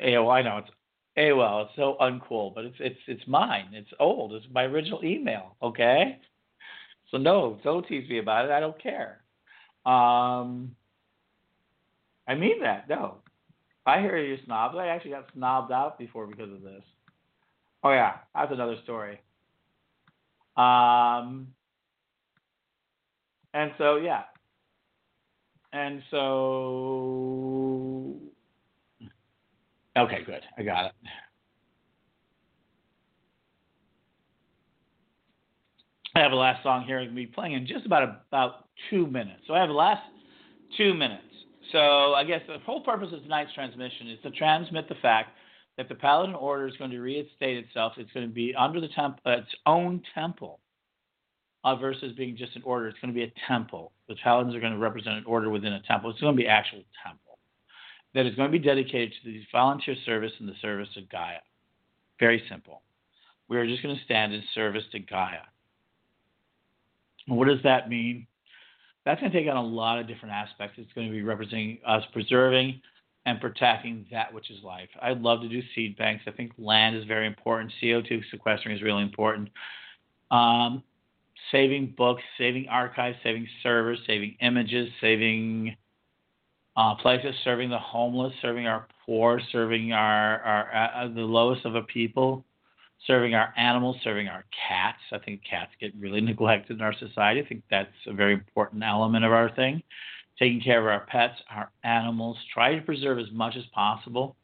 AOL, I know it's AOL. It's so uncool, but it's it's it's mine. It's old. It's my original email. Okay. So no, don't tease me about it. I don't care. Um, I mean that. No, I hear you snobs. I actually got snobbed out before because of this. Oh yeah, that's another story. Um, and so yeah, and so okay, good. I got it. I have a last song here. I'm going to be playing in just about about two minutes. So I have the last two minutes. So I guess the whole purpose of tonight's transmission is to transmit the fact that the Paladin Order is going to reinstate itself. It's going to be under the temp- uh, its own temple uh, versus being just an order. It's going to be a temple. The Paladins are going to represent an order within a temple. It's going to be actual temple that is going to be dedicated to the volunteer service and the service of Gaia. Very simple. We are just going to stand in service to Gaia. What does that mean? That's going to take on a lot of different aspects. It's going to be representing us preserving and protecting that which is life. I'd love to do seed banks. I think land is very important. CO2 sequestering is really important. Um, saving books, saving archives, saving servers, saving images, saving uh, places, serving the homeless, serving our poor, serving our, our uh, the lowest of a people, serving our animals, serving our cats. I think cats get really neglected in our society. I think that's a very important element of our thing. Taking care of our pets, our animals, try to preserve as much as possible.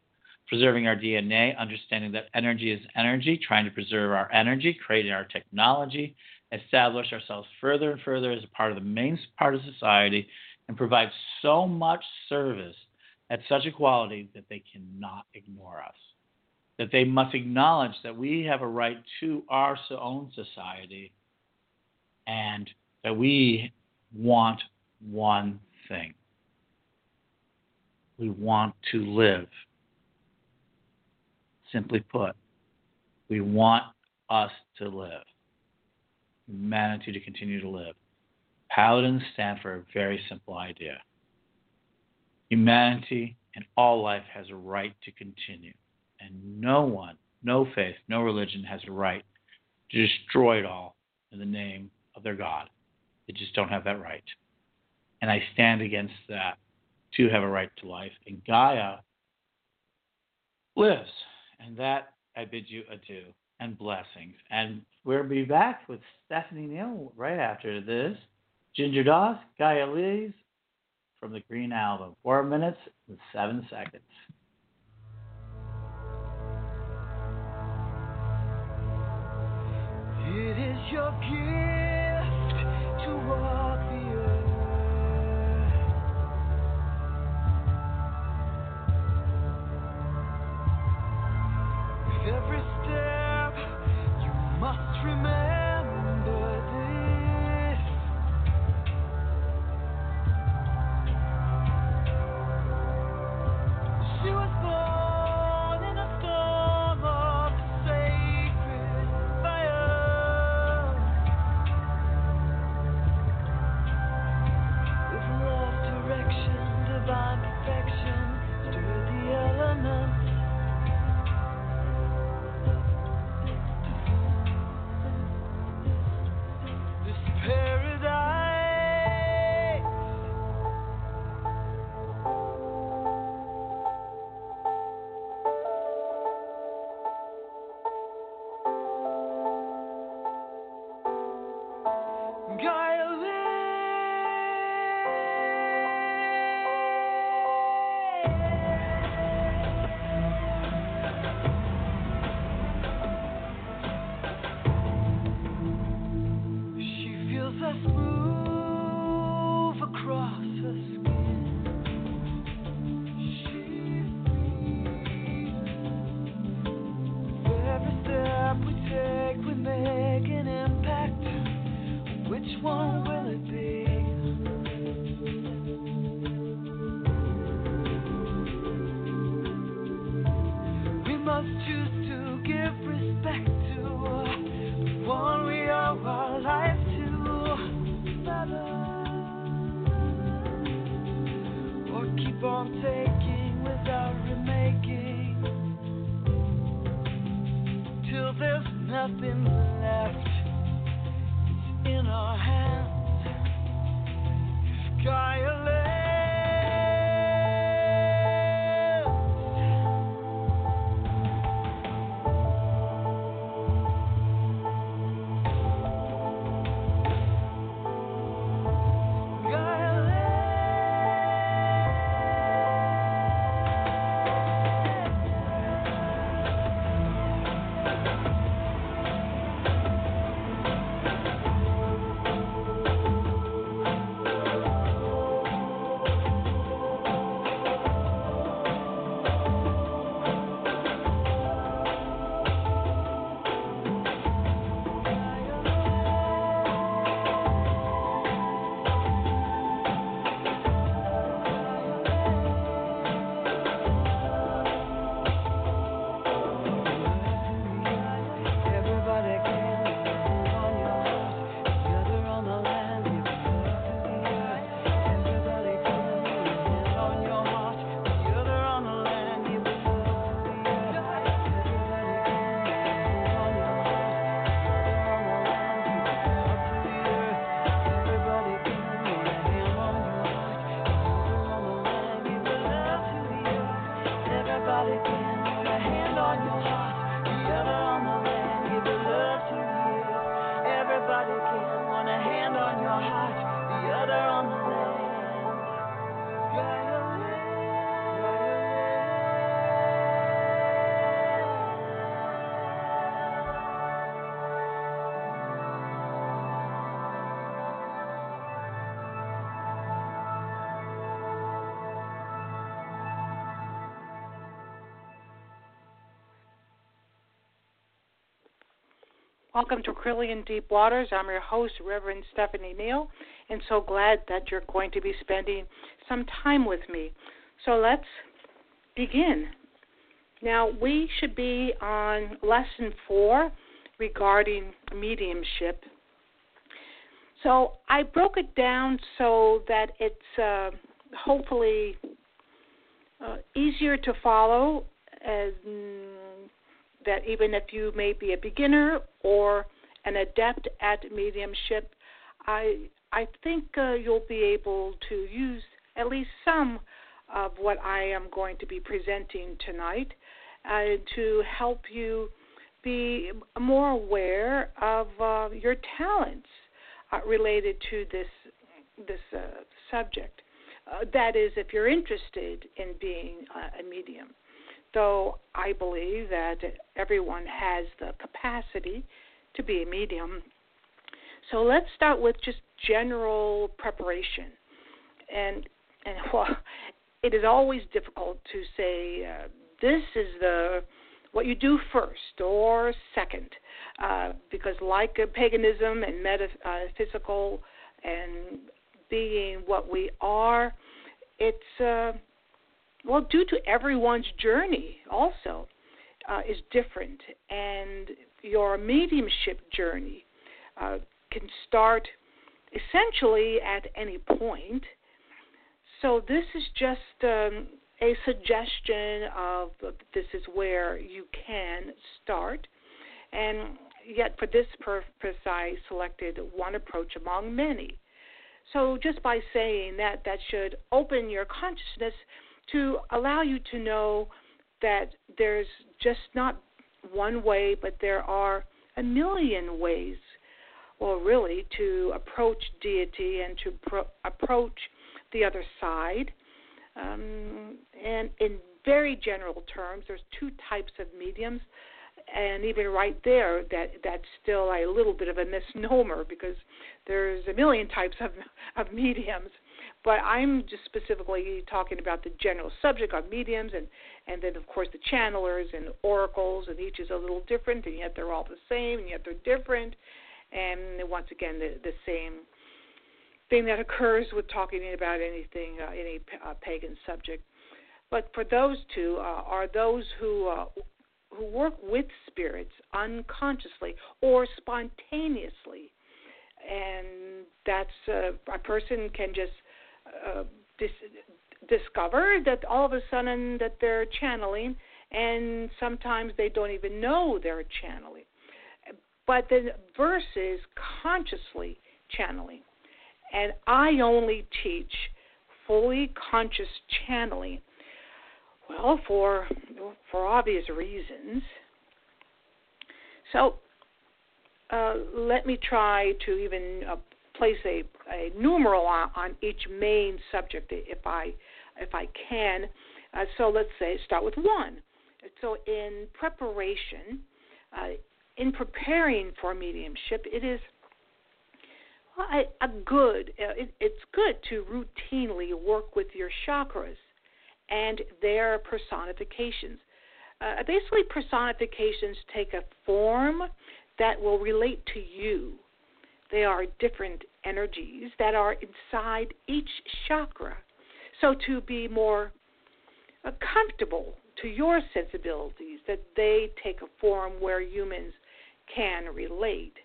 Preserving our DNA, understanding that energy is energy, trying to preserve our energy, creating our technology, establish ourselves further and further as a part of the main part of society, and provide so much service at such a quality that they cannot ignore us. That they must acknowledge that we have a right to our own society and that we want one thing. We want to live. Simply put, we want us to live humanity to continue to live. Paladins stand for a very simple idea. Humanity and all life has a right to continue, and no one, no faith, no religion has a right to destroy it all in the name of their God. They just don't have that right. And I stand against that to have a right to life. And Gaia lives. And that I bid you adieu and blessings. And we'll be back with Stephanie Neal right after this. Ginger Doss, Gaia Lees from the Green Album. Four minutes and seven seconds. It is your gift Welcome to Correllian Deep Waters. I'm your host, Reverend Stephanie Neal, and so glad that you're going to be spending some time with me. So let's begin. Now, we should be on lesson four regarding mediumship. So I broke it down so that it's uh, hopefully uh, easier to follow as mm, that even if you may be a beginner or an adept at mediumship, I I think uh, you'll be able to use at least some of what I am going to be presenting tonight uh, to help you be more aware of uh, your talents uh, related to this this uh, subject. Uh, that is, if you're interested in being a medium though I believe that everyone has the capacity to be a medium. So let's start with just general preparation. And and well, it is always difficult to say uh, this is the what you do first or second, uh, because like paganism and metaphysical and being what we are, it's uh, well, due to everyone's journey also uh, is different, and your mediumship journey uh, can start essentially at any point. So this is just um, a suggestion of this is where you can start, and yet for this purpose I selected one approach among many. So just by saying that, that should open your consciousness to allow you to know that there's just not one way, but there are a million ways, well, really, to approach deity and to pro- approach the other side. Um, and in very general terms, there's two types of mediums, and even right there, that that's still a little bit of a misnomer because there's a million types of of mediums but I'm just specifically talking about the general subject on mediums and and then of course the channelers and oracles and each is a little different and yet they're all the same and yet they're different. And once again the the same thing that occurs with talking about anything uh, any uh, pagan subject. But for those two uh, are those who uh, who work with spirits unconsciously or spontaneously. And that's uh, a person can just uh, dis- discover that all of a sudden that they're channeling, and sometimes they don't even know they're channeling. But the versus consciously channeling, and I only teach fully conscious channeling. Well, for for obvious reasons. So uh, let me try to even uh, place a, a numeral on, on each main subject if I if I can. Uh, so let's say start with one. So in preparation, uh, in preparing for mediumship, it is well, a, good. Uh, it, it's good to routinely work with your chakras and their personifications. Uh, basically, personifications take a form that will relate to you they are different energies that are inside each chakra. So to be more uh, comfortable to your sensibilities, that they take a form where humans can relate.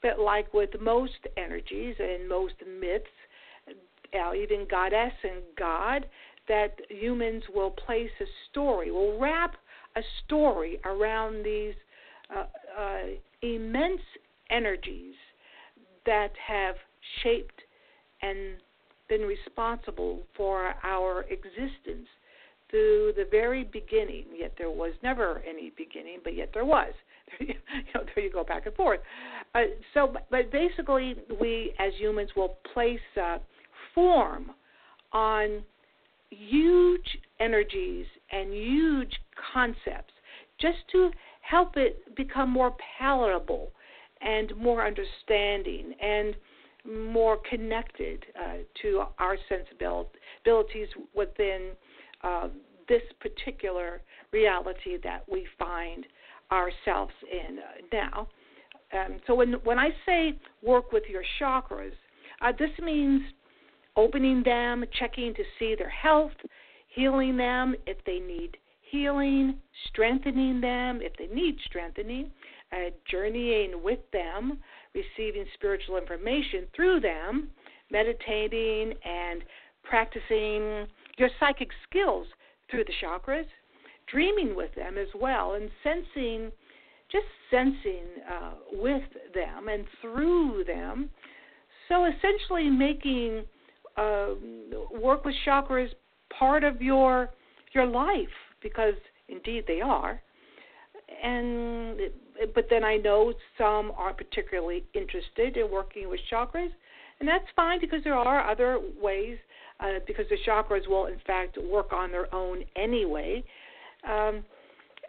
But like with most energies and most myths, uh, even goddess and god, that humans will place a story, will wrap a story around these uh, uh, immense energies that have shaped and been responsible for our existence through the very beginning. Yet there was never any beginning, but yet there was. you know, there you go back and forth. Uh, so, but basically, we as humans will place uh, form on huge energies and huge concepts just to help it become more palatable and more understanding and more connected uh, to our sensibilities within uh, this particular reality that we find ourselves in uh, now. Um, so when when I say work with your chakras, uh, this means opening them, checking to see their health, healing them if they need healing, strengthening them if they need strengthening, uh, journeying with them, receiving spiritual information through them, meditating and practicing your psychic skills through the chakras, dreaming with them as well, and sensing, just sensing uh, with them and through them. So essentially, making uh, work with chakras part of your your life because indeed they are. And but then I know some aren't particularly interested in working with chakras, and that's fine because there are other ways. Uh, because the chakras will in fact work on their own anyway. Um,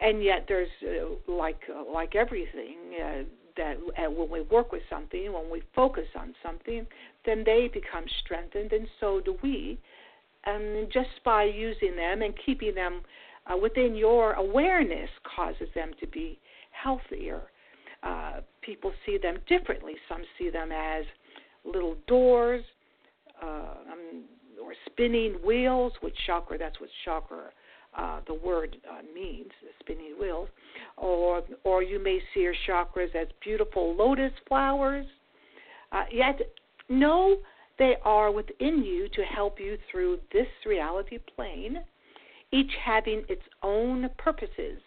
and yet there's uh, like uh, like everything uh, that uh, when we work with something, when we focus on something, then they become strengthened, and so do we. And just by using them and keeping them uh, within your awareness causes them to be healthier. Uh, people see them differently. Some see them as little doors uh, um, or spinning wheels, which chakra, that's what chakra, uh, the word uh, means, spinning wheels. Or, or you may see your chakras as beautiful lotus flowers. Uh, yet, know they are within you to help you through this reality plane each having its own purposes,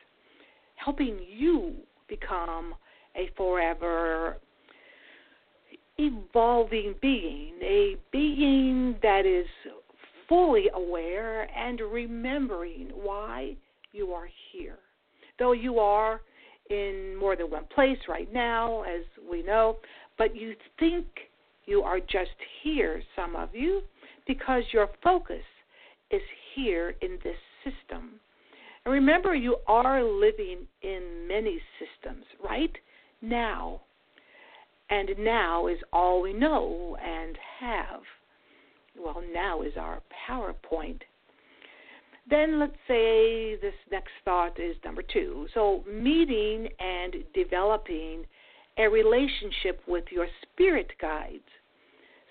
helping you become a forever evolving being, a being that is fully aware and remembering why you are here. Though you are in more than one place right now, as we know, but you think you are just here, some of you, because your focus is here in this system. And remember, you are living in many systems right now. And now is all we know and have. Well, now is our PowerPoint. Then let's say this next thought is number two. So, meeting and developing a relationship with your spirit guides,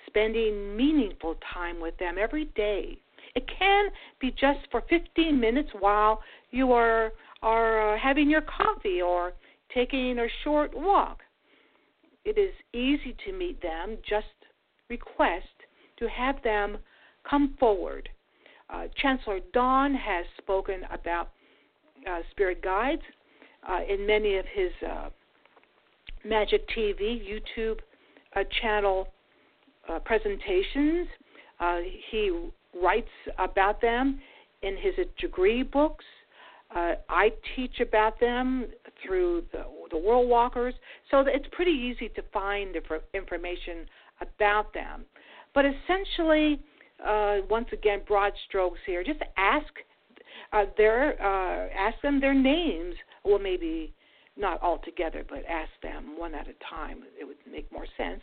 spending meaningful time with them every day it can be just for 15 minutes while you are are uh, having your coffee or taking a short walk. It is easy to meet them. Just request to have them come forward. Uh, Chancellor Don has spoken about uh, spirit guides uh, in many of his uh, Magic TV YouTube uh, channel presentations. he writes about them in his degree books. Uh, I teach about them through the, the World Walkers, so it's pretty easy to find information about them. But essentially, uh, once again, broad strokes here. Just ask uh, their uh, ask them their names. Well, maybe not all together, but ask them one at a time. It would make more sense.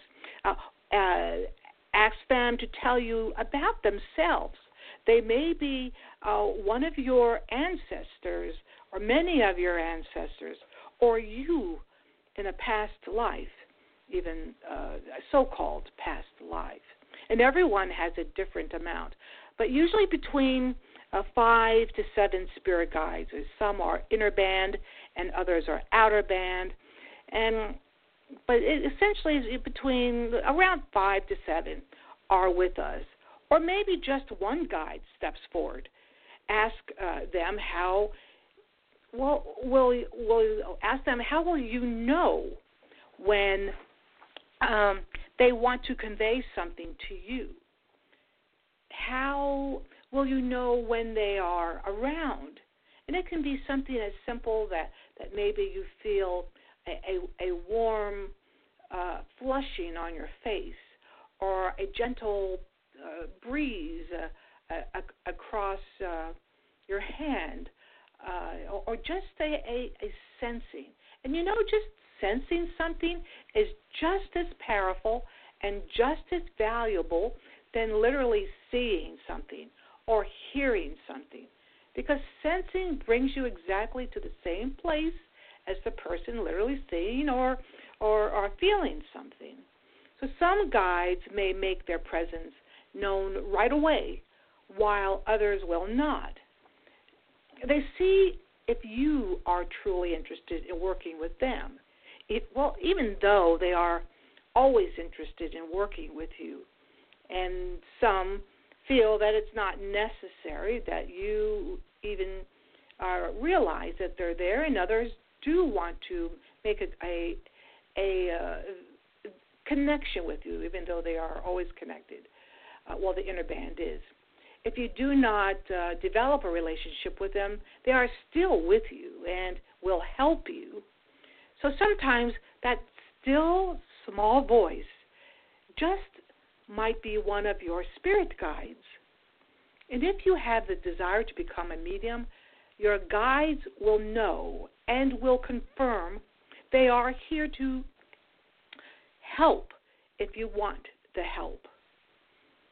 Ask them to tell you about themselves. They may be uh, one of your ancestors, or many of your ancestors, or you in a past life, even uh, a so called past life. And everyone has a different amount, but usually between uh, five to seven spirit guides. Some are inner band, and others are outer band. And but it essentially between around five to seven are with us, or maybe just one guide steps forward. Ask uh, them how. Well, will will ask them how will you know when um, they want to convey something to you? How will you know when they are around? And it can be something as simple that that maybe you feel a, a, warm uh, flushing on your face or a gentle uh, breeze uh, across uh, your hand uh, or, or just a, a, a sensing. And you know, just sensing something is just as powerful and just as valuable than literally seeing something or hearing something. Because sensing brings you exactly to the same place as the person literally seeing or or feeling something. So some guides may make their presence known right away, while others will not. They see if you are truly interested in working with them. It, well, even though they are always interested in working with you, and some feel that it's not necessary that you even uh, realize that they're there, and others do want to make a a, a uh, connection with you, even though they are always connected. Uh, well, the inner band is. If you do not uh, develop a relationship with them, they are still with you and will help you. So sometimes that still small voice just might be one of your spirit guides. And if you have the desire to become a medium, your guides will know and will confirm they are here to help if you want the help.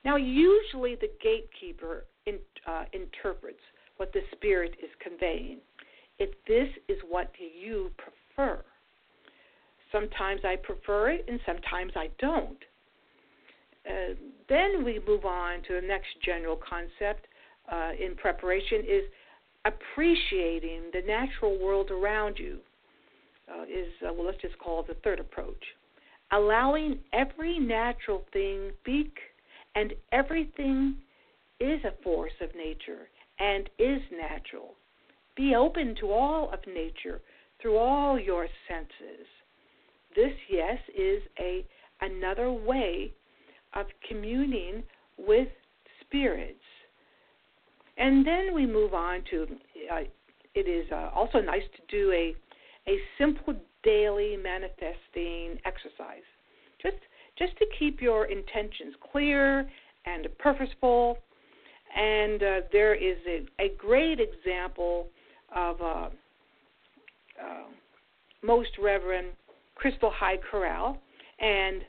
Now, usually the gatekeeper in, uh, interprets what the spirit is conveying. If this is what you prefer, sometimes I prefer it and sometimes I don't. Uh, then we move on to the next general concept uh, in preparation is appreciating the natural world around you. Uh, is uh, well, let's just call it the third approach. Allowing every natural thing speak, and everything is a force of nature and is natural. Be open to all of nature through all your senses. This, yes, is a another way of communing with spirits. And then we move on to uh, it is uh, also nice to do a a simple daily manifesting exercise. Just just to keep your intentions clear and purposeful. And uh, there is a, a great example of uh, uh, Most Reverend Crystal High Corral and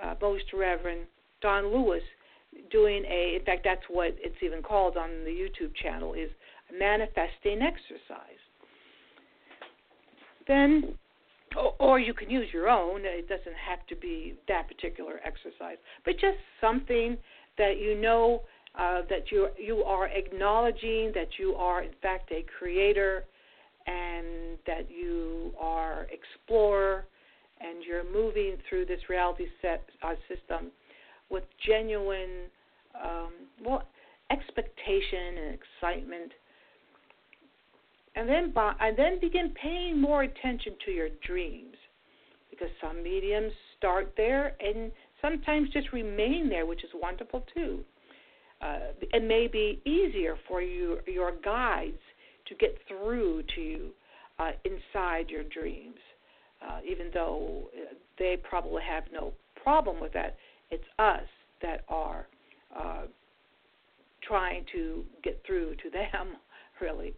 uh, Most Reverend Don Lewis doing a, in fact, that's what it's even called on the YouTube channel, is a manifesting exercise. Then, or you can use your own. It doesn't have to be that particular exercise, but just something that you know uh, that you you are acknowledging that you are in fact a creator, and that you are explorer, and you're moving through this reality set uh, system with genuine, um, well, expectation and excitement, and then by, and then begin paying more attention to your dreams, because some mediums start there and sometimes just remain there, which is wonderful too. Uh, it may be easier for you your guides to get through to you uh, inside your dreams, uh, even though uh, they probably have no problem with that it's us that are uh, trying to get through to them, really.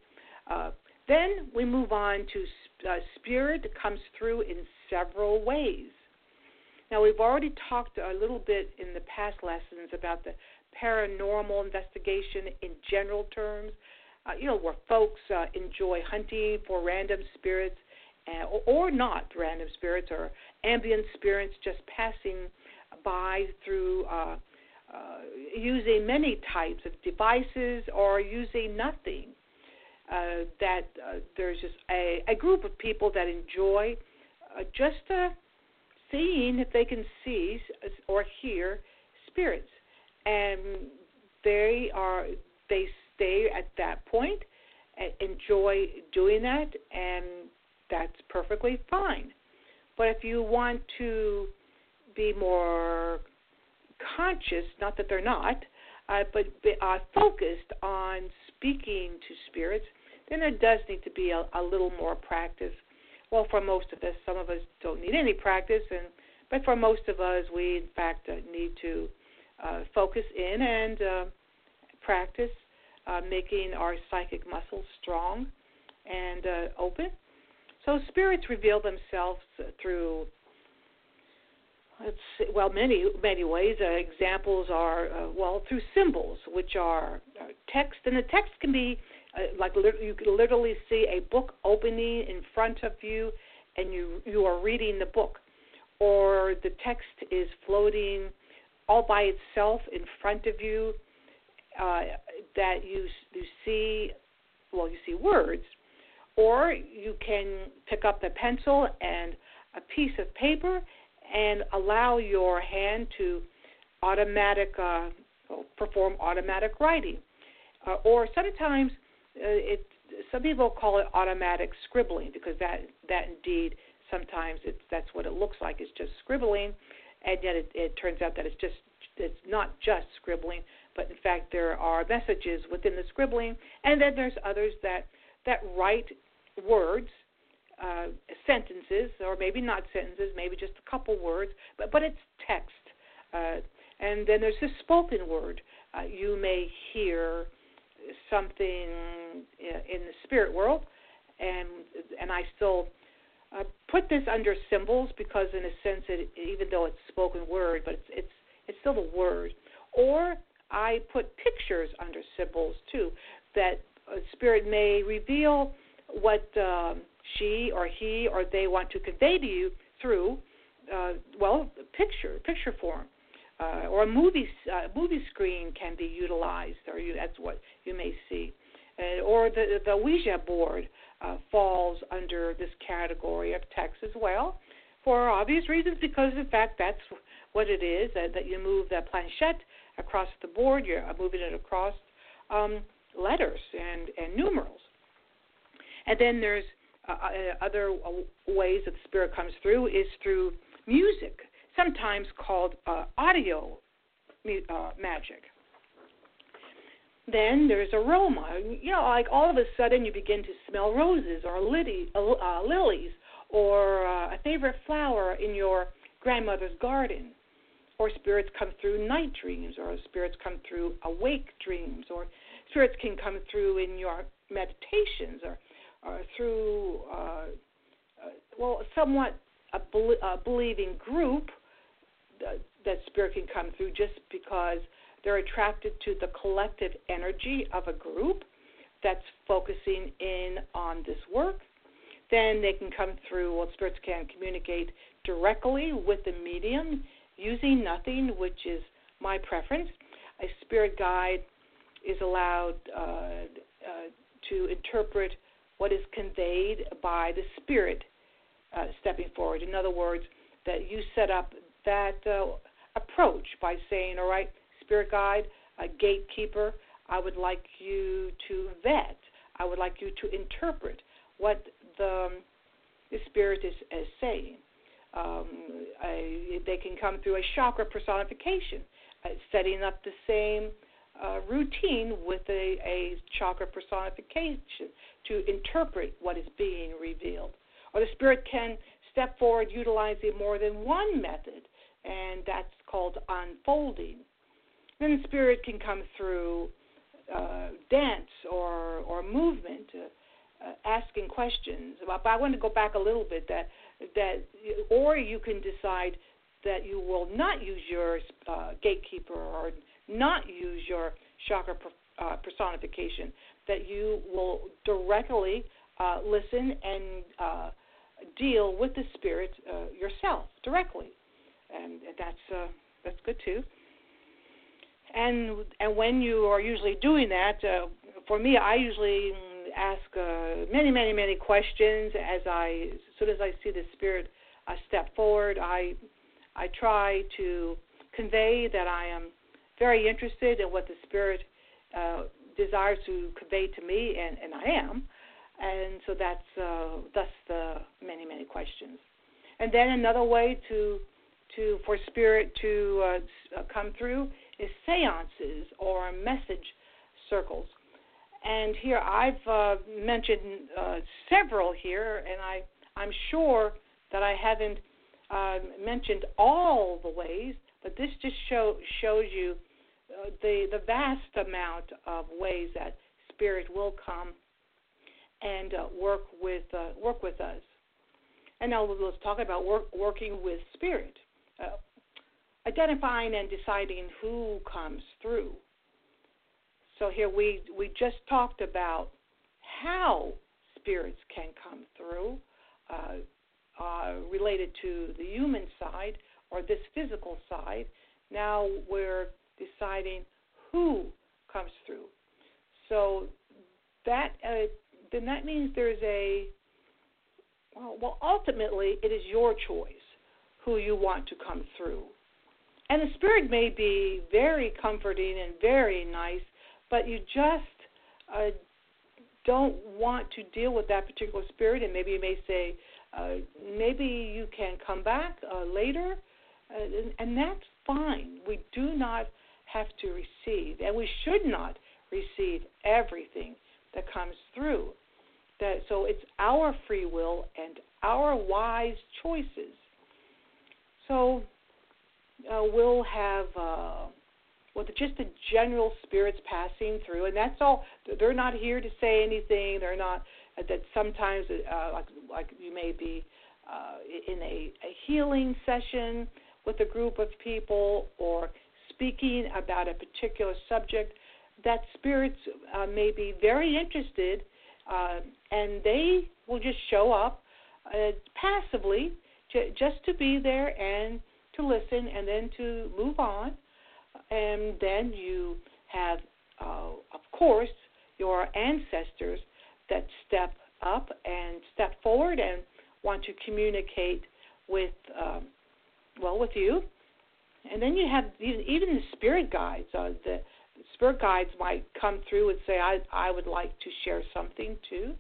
Uh, then we move on to uh, spirit that comes through in several ways. Now, we've already talked a little bit in the past lessons about the paranormal investigation in general terms, uh, you know, where folks uh, enjoy hunting for random spirits uh, or, or not random spirits or ambient spirits just passing by through uh, uh, using many types of devices or using nothing. Uh, that uh, there's just a, a group of people that enjoy uh, just uh, seeing if they can see or hear spirits, and they are they stay at that point, enjoy doing that, and that's perfectly fine. But if you want to be more conscious, not that they're not, uh, but uh, focused on speaking to spirits, then there does need to be a, a little more practice. Well, for most of us, some of us don't need any practice, and but for most of us, we in fact uh, need to uh, focus in and uh, practice uh, making our psychic muscles strong and uh, open. So spirits reveal themselves through let's well many many ways. Uh, examples are uh, well through symbols which are uh, text and the text can be uh, like you can literally see a book opening in front of you and you you are reading the book. Or the text is floating all by itself in front of you, uh, that you you see, well, you see words, or you can pick up a pencil and a piece of paper and allow your hand to automatic uh, perform automatic writing, uh, or sometimes uh, it some people call it automatic scribbling because that that indeed sometimes it's that's what it looks like. It's just scribbling and yet it, it turns out that it's just it's not just scribbling but in fact there are messages within the scribbling. And then there's others that that write words uh, sentences or maybe not sentences maybe just a couple words but but it's text uh, and then there's the spoken word uh, you may hear something in the spirit world, and and I still uh, put this under symbols because in a sense, it, even though it's spoken word, but it's it's it's still the word. Or I put pictures under symbols too, that spirit may reveal what um, she or he or they want to convey to you through, uh, well, picture, picture form uh, or a movie uh, movie screen can be utilized, or you, that's what you may see, uh, or the the Ouija board uh, falls under this category of text as well, for obvious reasons, because in fact that's what it is that, that you move the planchette across the board, you're moving it across um, letters and and numerals, and then there's uh, uh other ways that the spirit comes through is through music sometimes called uh, audio uh, magic. Then there's aroma. You know, like all of a sudden you begin to smell roses or lily, uh, lilies or uh, a favorite flower in your grandmother's garden. Or spirits come through night dreams, or spirits come through awake dreams, or spirits can come through in your meditations, or, or through, uh, uh, well, somewhat a, a believing group that spirit can come through just because they're attracted to the collective energy of a group that's focusing in on this work. Then they can come through, well, spirits can communicate directly with the medium using nothing, which is my preference. A spirit guide is allowed uh, uh, to interpret what is conveyed by the spirit uh, stepping forward. In other words, that you set up that uh, approach by saying, all right, spirit guide, gatekeeper, I would like you to vet, I would like you to interpret what the, um, the spirit is, is saying. Um, I, they can come through a chakra personification, uh, setting up the same uh, routine with a, a chakra personification to interpret what is being revealed. Or the spirit can step forward utilizing more than one method and that's called unfolding. Then the spirit can come through uh, dance or or movement, uh, uh, asking questions. But I want to go back a little bit that that or you can decide that you will not use your uh, gatekeeper or not use your chakra uh, personification. That you will directly uh, listen and uh, deal with the spirit uh, yourself directly and that's uh, that's good too. And and when you are usually doing that, uh, for me, I usually ask many, many, many questions as I as soon as I see the spirit uh, step forward. I I try to convey that I am very interested in what the spirit uh, desires to convey to me, and, and I am. And so that's uh, thus the many, many questions. And then another way to to for spirit to uh, uh, come through is seances or message circles. And here I've uh, mentioned uh, several here, and I I'm sure that I haven't um, mentioned all the ways, but this just show, shows you uh, the the vast amount of ways that spirit will come and uh, work with work with us. And now let's talk about work, working with spirit uh, identifying and deciding who comes through. So here we we just talked about how spirits can come through, uh, uh, related to the human side or this physical side. Now we're deciding who comes through. So that uh, then that means there's a well, well, ultimately it is your choice who you want to come through. And the spirit may be very comforting and very nice, but you just uh, don't want to deal with that particular spirit, and maybe you may say, uh, maybe you can come back uh, later, uh, and, and that's fine. We do not have to receive, and we should not receive everything that comes through. That so it's our free will and our wise choices. So uh, we'll have uh, well, just the general spirits passing through, and that's all. They're not here to say anything. They're not uh, that sometimes uh, like like you may be uh, in a, a healing session with a group of people or speaking about a particular subject that spirits uh, may be very interested uh, and they will just show up uh, passively just to be there and to listen and then to move on. And then you have, uh, of course, your ancestors that step up and step forward and want to communicate with, um, well, with you. And then you have even, even the spirit guides. Uh, the spirit guides might come through and say, I, I would like to share something too.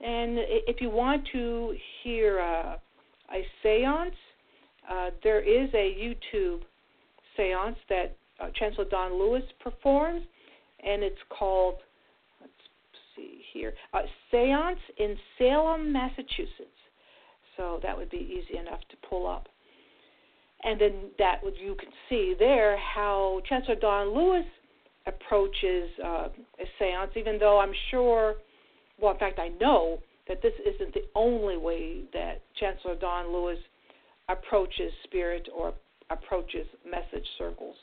And if you want to hear a, a seance, uh, there is a YouTube seance that uh, Chancellor Don Lewis performs, and it's called, let's see here, uh, Seance in Salem, Massachusetts. So that would be easy enough to pull up. And then that you can see there how Chancellor Don Lewis approaches uh, a seance, even though I'm sure, well, in fact, I know that this isn't the only way that Chancellor Don Lewis approaches spirit or approaches message circles.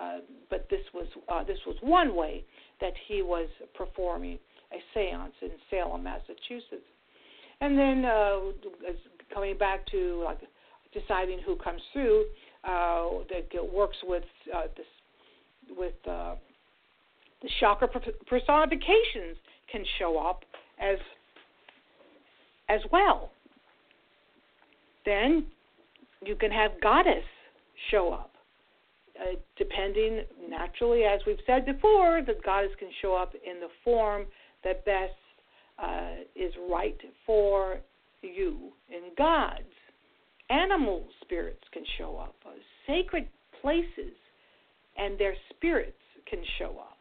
Uh, but this was uh, this was one way that he was performing a séance in Salem, Massachusetts, and then uh, coming back to like deciding who comes through, uh, that works with uh, this with uh, the chakra personifications can show up as as well. Then you can have goddess show up. Uh, depending naturally, as we've said before, the goddess can show up in the form that best uh, is right for you. In gods, animal spirits can show up. Uh, sacred places and their spirits can show up.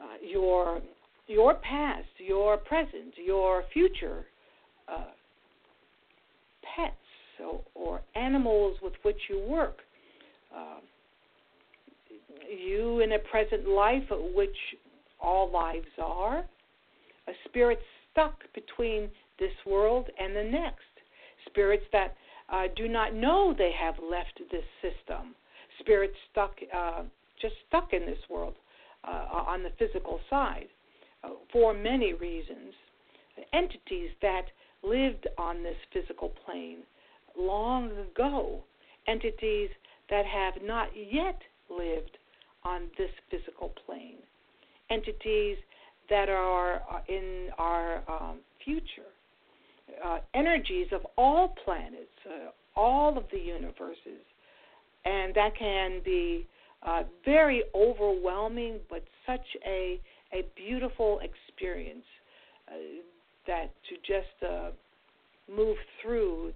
Uh, your your past, your present, your future uh, pets or, animals with which you work. Uh, you in a present life, which all lives are, a spirit stuck between this world and the next. Spirits that uh, do not know they have left this system. Spirits stuck, uh, just stuck in this world uh, on the physical side uh, for many reasons. Entities that lived on this physical plane long ago, entities that have not yet lived on this physical plane, entities that are in our um, future, uh, energies of all planets, uh, all of the universes, and that can be uh, very overwhelming, but such a a beautiful experience uh, that to just uh, move through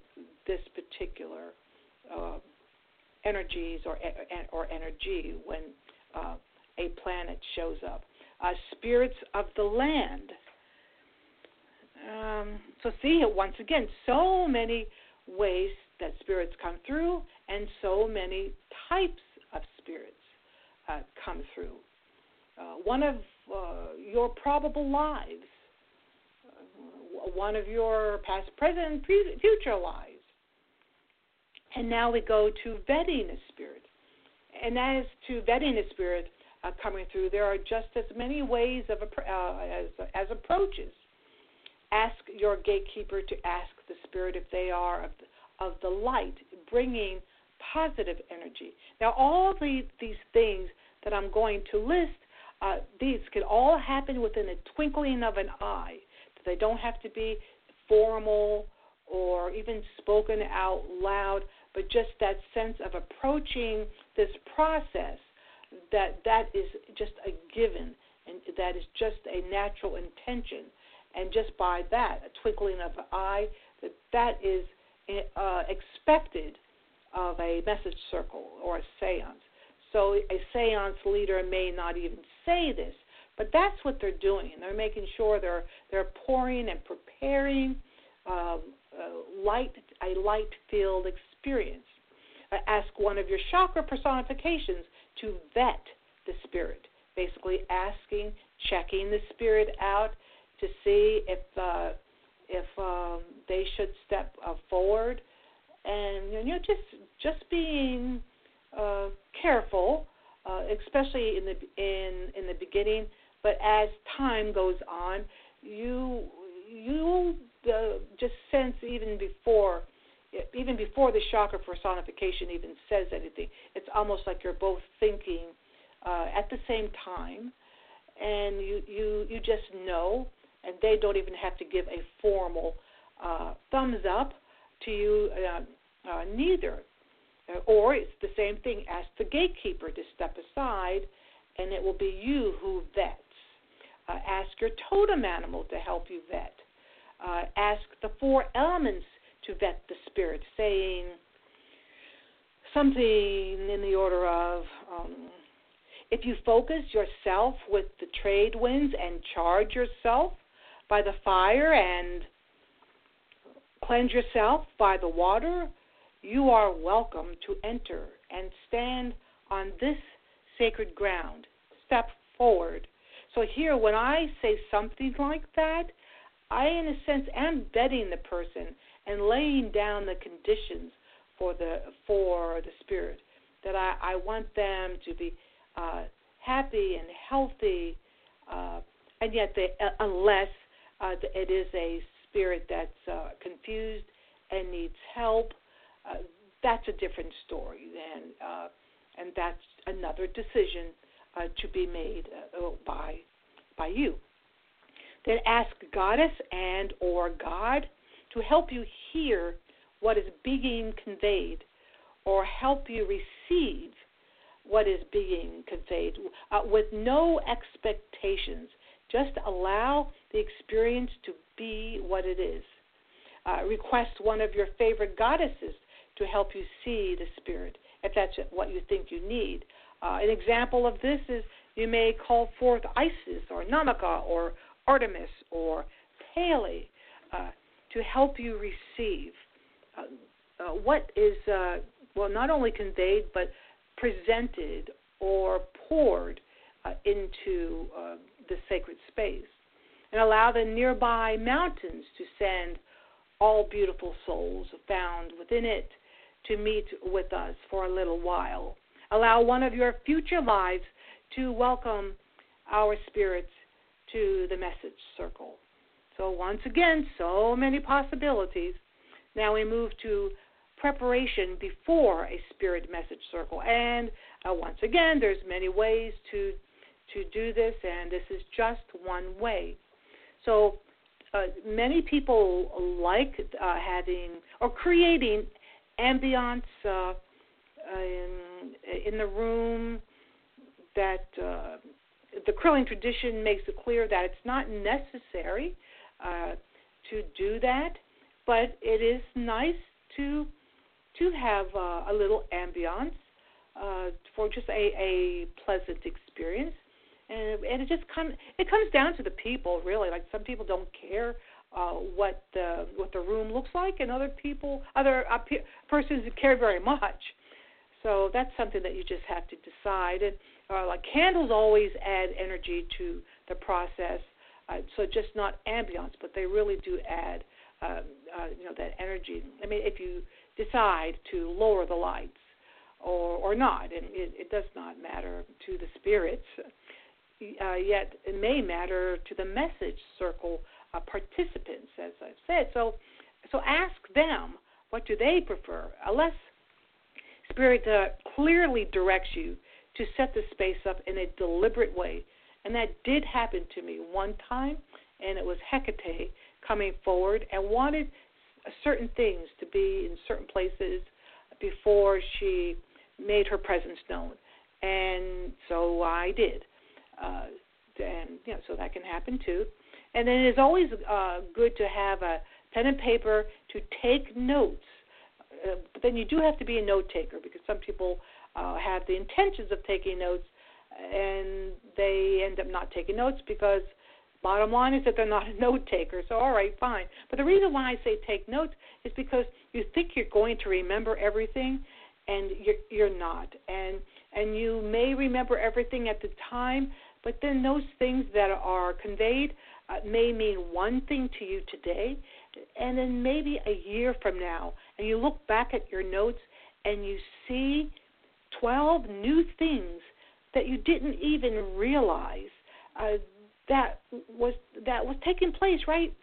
this particular uh, energies or or energy when a planet shows up. Spirits of the land. Um, so see once again so many ways that spirits come through and so many types of spirits uh, come through. Uh, one of uh, your probable lives, uh, one of your past, present, and future lives. And now we go to vetting a spirit. And as to vetting a spirit uh, coming through, there are just as many ways of uh, as, as approaches. Ask your gatekeeper to ask the spirit if they are of the, of the light, bringing positive energy. Now, all the, these things that I'm going to list, uh, these can all happen within a twinkling of an eye. They don't have to be formal or even spoken out loud, but just that sense of approaching this process that that is just a given and that is just a natural intention and just by that a twinkling of an eye that that is uh, expected of a message circle or a seance. So a seance leader may not even say this but that's what they're doing. They're making sure they're they're pouring and preparing um, uh, light a light filled experience. Uh, ask one of your chakra personifications to vet the spirit. Basically asking checking the spirit out to see if uh, if um, they should step uh, forward, and you know just just being uh, careful, uh, especially in the in in the beginning. But as time goes on, you you uh, just sense even before even before the chakra personification even says anything, it's almost like you're both thinking uh, at the same time, and you you you just know, and they don't even have to give a formal uh, thumbs up to you uh, uh, neither. Or it's the same thing. Ask the gatekeeper to step aside, and it will be you who vets. Uh, ask your totem animal to help you vet. Uh, ask the four elements to vet the spirit, saying something in the order of. Um, if you focus yourself with the trade winds and charge yourself by the fire and cleanse yourself by the water, you are welcome to enter and stand on this sacred ground. Step forward. So, here, when I say something like that, I, in a sense, am betting the person and laying down the conditions for the for the spirit that I, I want them to be uh, happy and healthy, uh, and yet they, uh, unless uh, it is a spirit that's uh, confused and needs help, uh, that's a different story, and uh, and that's another decision uh, to be made uh, by by you. Then ask Goddess and or God to help you hear what is being conveyed, or help you receive what is being conveyed uh, with no expectations. Just allow the experience to be what it is. Uh, request one of your favorite goddesses to help you see the spirit, if that's what you think you need. Uh, an example of this is you may call forth Isis or Namaka or Artemis or Pele uh, to help you receive uh, uh, what is, uh, well, not only conveyed, but presented or poured uh, into uh, the sacred space. And allow the nearby mountains to send all beautiful souls found within it to meet with us for a little while. Allow one of your future lives to welcome our spirits to the message circle. So, once again, so many possibilities. Now we move to preparation before a spirit message circle. And uh, once again, there's many ways to to do this, and this is just one way. So uh, many people like uh, having or creating ambiance uh, in, in the room that uh, the Correllian tradition makes it clear that it's not necessary uh, to do that, but it is nice to to have uh, a little ambiance uh, for just a, a pleasant experience. And, and it just comes it comes down to the people really. Like some people don't care uh, what the what the room looks like, and other people other uh, pe- persons care very much. So that's something that you just have to decide. And uh, like candles always add energy to the process. Uh, so just not ambiance, but they really do add uh, uh, you know that energy. I mean, if you decide to lower the lights or or not, and it, it does not matter to the spirits. Uh, yet it may matter to the message circle uh, participants, as I've said. So, so ask them what do they prefer, unless Spirit uh, clearly directs you to set the space up in a deliberate way. And that did happen to me one time, and it was Hecate coming forward and wanted certain things to be in certain places before she made her presence known. And so I did. Uh, and you know, so that can happen too. And then it is always uh, good to have a pen and paper to take notes. Uh, but then you do have to be a note taker because some people uh, have the intentions of taking notes and they end up not taking notes because bottom line is that they're not a note taker. So all right, fine. But the reason why I say take notes is because you think you're going to remember everything and you're you're not. And and you may remember everything at the time, but then those things that are conveyed uh, may mean one thing to you today, and then maybe a year from now, and you look back at your notes and you see 12 new things that you didn't even realize uh, that was that was taking place right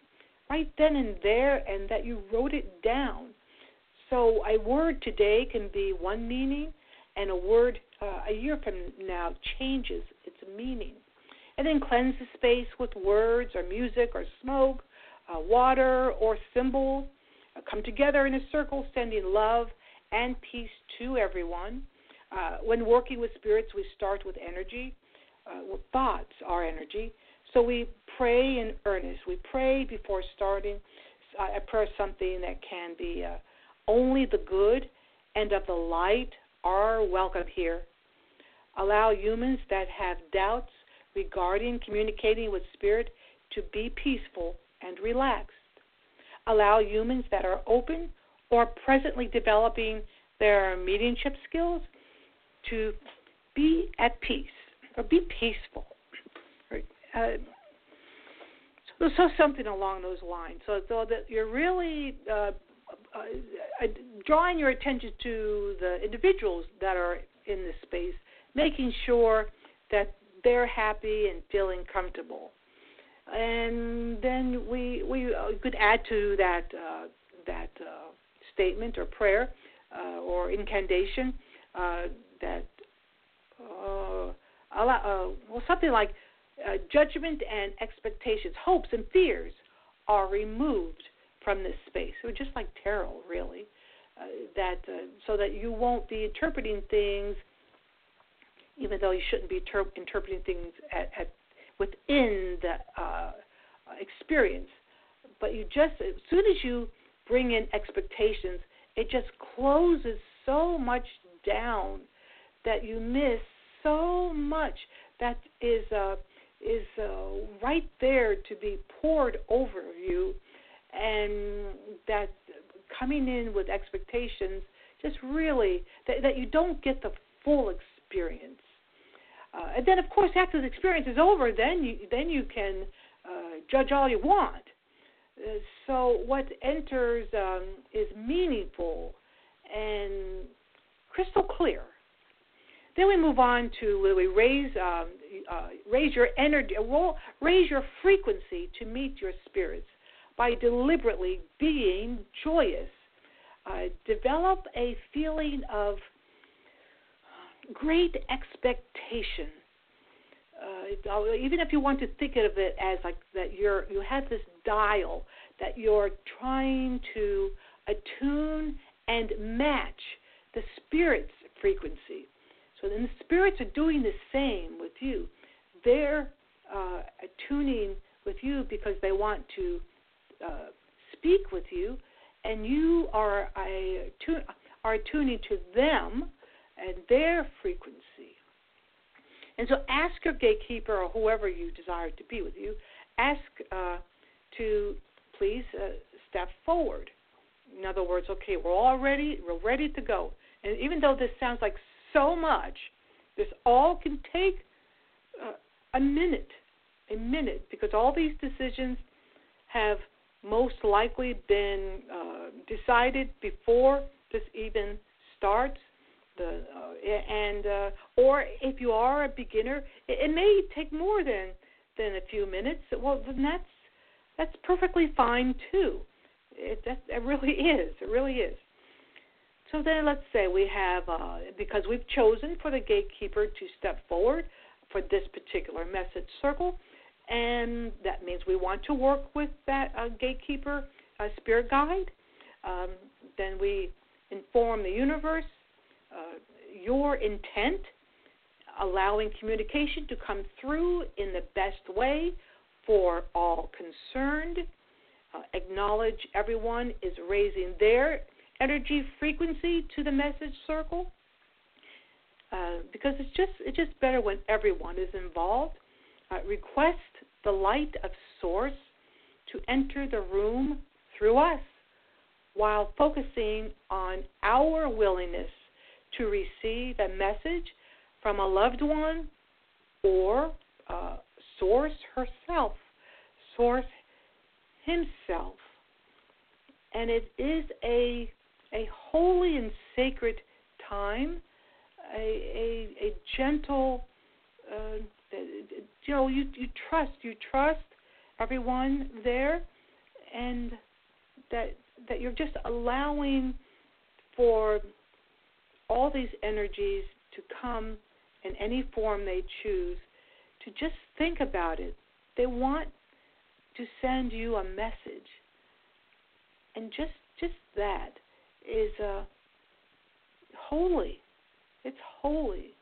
right then and there and that you wrote it down so a word today can be one meaning and a word uh, a year from now changes its meaning and then cleanse the space with words or music or smoke uh, water or symbols uh, come together in a circle sending love and peace to everyone uh, when working with spirits, we start with energy. Uh, thoughts are energy. So we pray in earnest. We pray before starting. I pray something that can be uh, only the good and of the light are welcome here. Allow humans that have doubts regarding communicating with spirit to be peaceful and relaxed. Allow humans that are open or presently developing their mediumship skills to be at peace or be peaceful. Uh, so, so something along those lines. So, so that you're really uh, drawing your attention to the individuals that are in this space, making sure that they're happy and feeling comfortable. And then we we uh, could add to that uh, that uh, statement or prayer uh, or incantation uh, that allow, well something like judgment and expectations, hopes and fears are removed from this space. So just like tarot, really, uh, that uh, so that you won't be interpreting things, even though you shouldn't be ter- interpreting things at, at within the uh, experience. But you just as soon as you bring in expectations, it just closes so much down that you miss so much that is uh, is uh, right there to be poured over you, and that coming in with expectations just really that, that you don't get the full experience. Uh, and then, of course, after the experience is over, then you then you can uh, judge all you want. Uh, so what enters um, is meaningful and crystal clear. Then we move on to we raise um, uh, raise your energy, raise your frequency to meet your spirits by deliberately being joyous. Uh, develop a feeling of great expectation. Uh, even if you want to think of it as like that, you're you have this dial that you're trying to attune and match the spirit's frequency. So then the spirits are doing the same with you. They're uh, tuning with you because they want to uh, speak with you, and you are a, are tuning to them and their frequency. And so ask your gatekeeper or whoever you desire to be with you, ask uh, to please uh, step forward. In other words, okay, we're all ready, we're ready to go. And even though this sounds like so much. This all can take uh, a minute, a minute, because all these decisions have most likely been uh, decided before this even starts. The uh, and uh, or if you are a beginner, it, it may take more than than a few minutes. Well, then that's that's perfectly fine too. It that it really is. It really is. So then let's say we have uh, because we've chosen for the gatekeeper to step forward for this particular message circle, and that means we want to work with that uh, gatekeeper uh, spirit guide. Um, then we inform the universe uh, your intent, allowing communication to come through in the best way for all concerned. Uh, acknowledge everyone is raising their energy frequency to the message circle uh, because it's just it's just better when everyone is involved. Uh, request the light of source to enter the room through us while focusing on our willingness to receive a message from a loved one or uh, source herself, source himself. And it is a a holy and sacred time, a a, a gentle, uh, you know, you you trust you trust everyone there, and that that you're just allowing for all these energies to come in any form they choose to just think about it. They want to send you a message. And just just that is uh, holy. It's holy.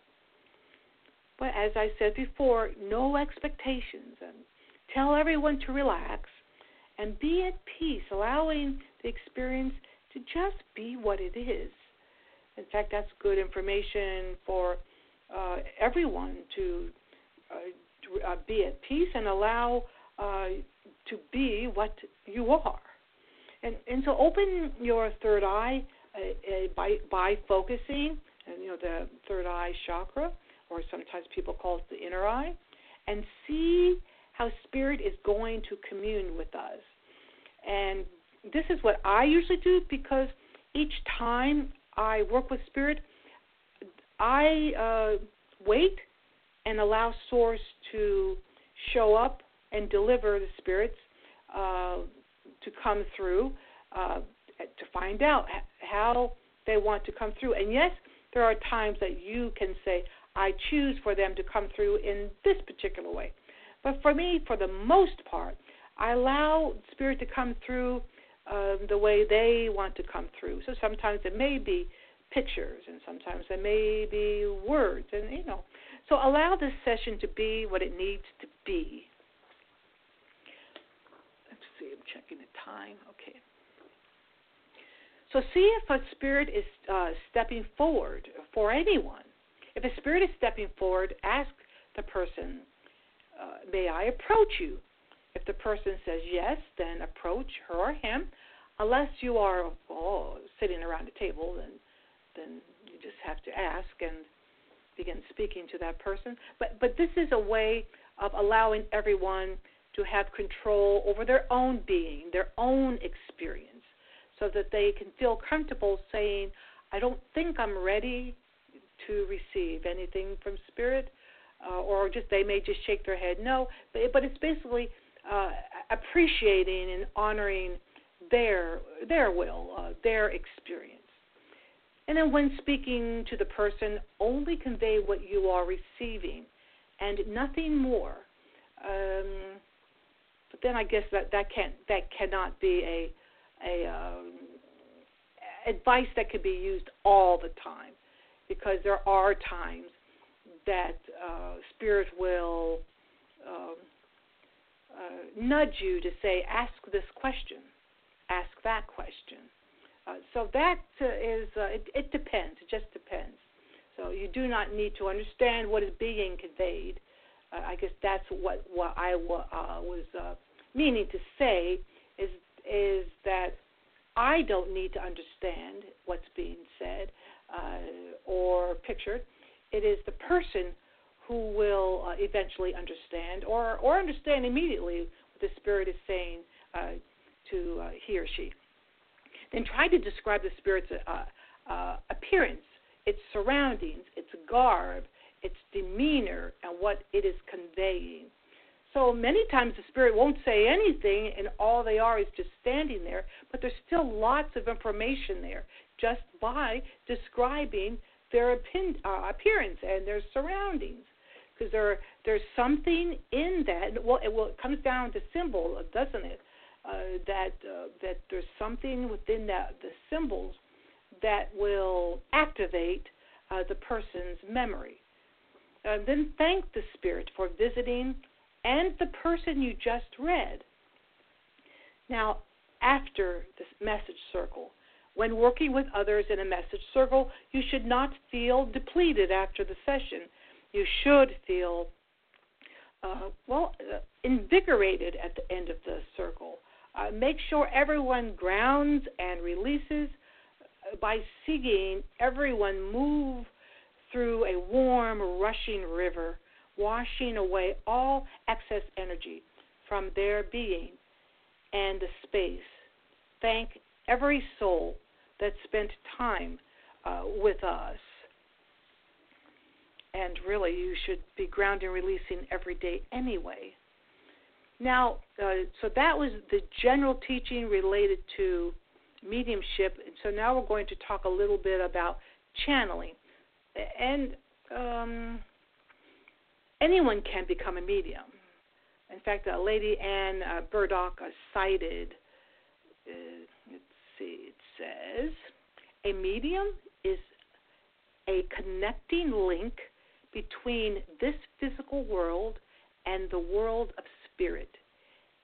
But as I said before, no expectations and tell everyone to relax and be at peace, allowing the experience to just be what it is. In fact, that's good information for uh, everyone to, uh, to uh, be at peace and allow uh, to be what you are. And and so open your third eye uh, by by focusing, and you know the third eye chakra, or sometimes people call it the inner eye, and see how spirit is going to commune with us. And this is what I usually do because each time I work with spirit, I uh, wait and allow source to show up and deliver the spirits uh, to come through uh, to find out how they want to come through. And yes, there are times that you can say, I choose for them to come through in this particular way. But for me, for the most part, I allow spirit to come through um, the way they want to come through. So sometimes it may be pictures, and sometimes it may be words, and you know. So allow this session to be what it needs to be. Let's see, I'm checking the time. Okay. So see if a spirit is uh, stepping forward for anyone. If a spirit is stepping forward, ask the person, uh, "May I approach you?" If the person says yes, then approach her or him. Unless you are oh, sitting around a table, then then you just have to ask and begin speaking to that person. But but this is a way of allowing everyone to have control over their own being, their own experience, so that they can feel comfortable saying, "I don't think I'm ready to receive anything from spirit," uh, or just they may just shake their head no. But but it's basically uh, appreciating and honoring their their will, uh, their experience. And then when speaking to the person, only convey what you are receiving and nothing more. Um, but then I guess that that can't that cannot be a a um, advice that could be used all the time because there are times that uh, spirit will um, uh, nudge you to say, ask this question, ask that question. Uh, so that uh, is, uh, it, it depends. It just depends. So you do not need to understand what is being conveyed. Uh, I guess that's what what I was meaning to say is is that I don't need to understand what's being said or pictured. It is the person who will uh, eventually understand or or understand immediately what the spirit is saying uh, to uh, he or she. Then try to describe the spirit's uh, uh, appearance, its surroundings, its garb, its demeanor, and what it is conveying. So many times the spirit won't say anything, and all they are is just standing there. But there's still lots of information there just by describing their uh, appearance and their surroundings. Because there, there's something in that. Well, it, well, it comes down to symbol, doesn't it? Uh, that uh, that there's something within that the symbols that will activate uh, the person's memory. Uh, then thank the spirit for visiting and the person you just read. Now, after this message circle, when working with others in a message circle, you should not feel depleted after the session. You should feel, uh, well, uh, invigorated at the end of the circle. Uh, make sure everyone grounds and releases uh, by seeing everyone move through a warm, rushing river, washing away all excess energy from their being and the space. Thank every soul that spent time uh, with us. And really, you should be grounding releasing every day anyway. Now, uh, so that was the general teaching related to mediumship. And so now we're going to talk a little bit about channeling. And um, anyone can become a medium. In fact, uh, Lady Anne uh, Burdock uh, cited, uh, it says, a medium is a connecting link between this physical world and the world of spirit.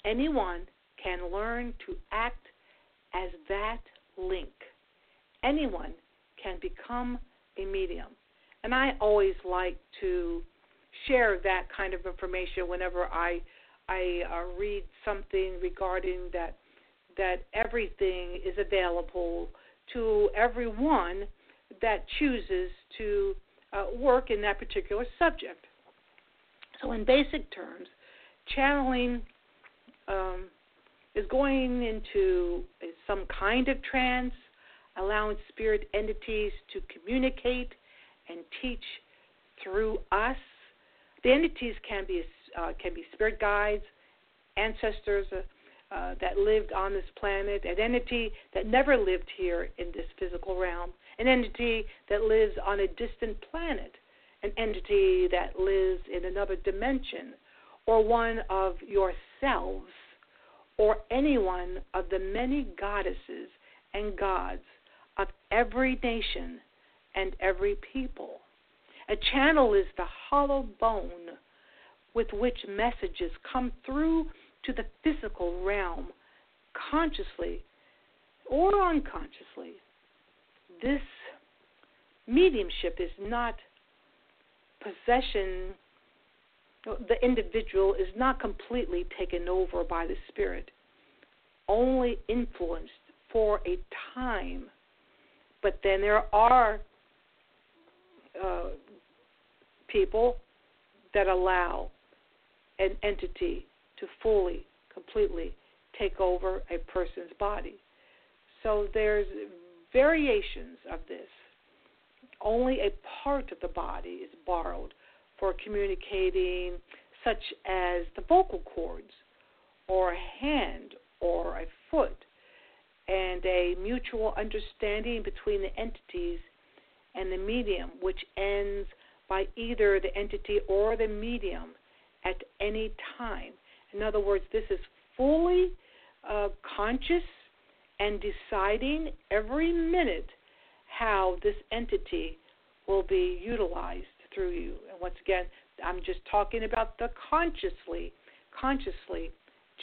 Anyone can learn to act as that link. Anyone can become a medium. And I always like to share that kind of information whenever I I uh, read something regarding that that everything is available to everyone that chooses to uh, work in that particular subject. So, in basic terms, channeling um, is going into some kind of trance, allowing spirit entities to communicate and teach through us. The entities can be uh, can be spirit guides, ancestors uh, uh, that lived on this planet, an entity that never lived here in this physical realm, an entity that lives on a distant planet, an entity that lives in another dimension, or one of yourselves, or any one of the many goddesses and gods of every nation and every people. A channel is the hollow bone with which messages come through to the physical realm consciously or unconsciously. This mediumship is not possession, the individual is not completely taken over by the spirit, only influenced for a time. But then there are uh, people that allow an entity to fully, completely take over a person's body. So there's variations of this. Only a part of the body is borrowed for communicating, such as the vocal cords, or a hand, or a foot, and a mutual understanding between the entities and the medium, which ends by either the entity or the medium at any time. In other words, this is fully uh, conscious and deciding every minute how this entity will be utilized through you. And once again, I'm just talking about the consciously, consciously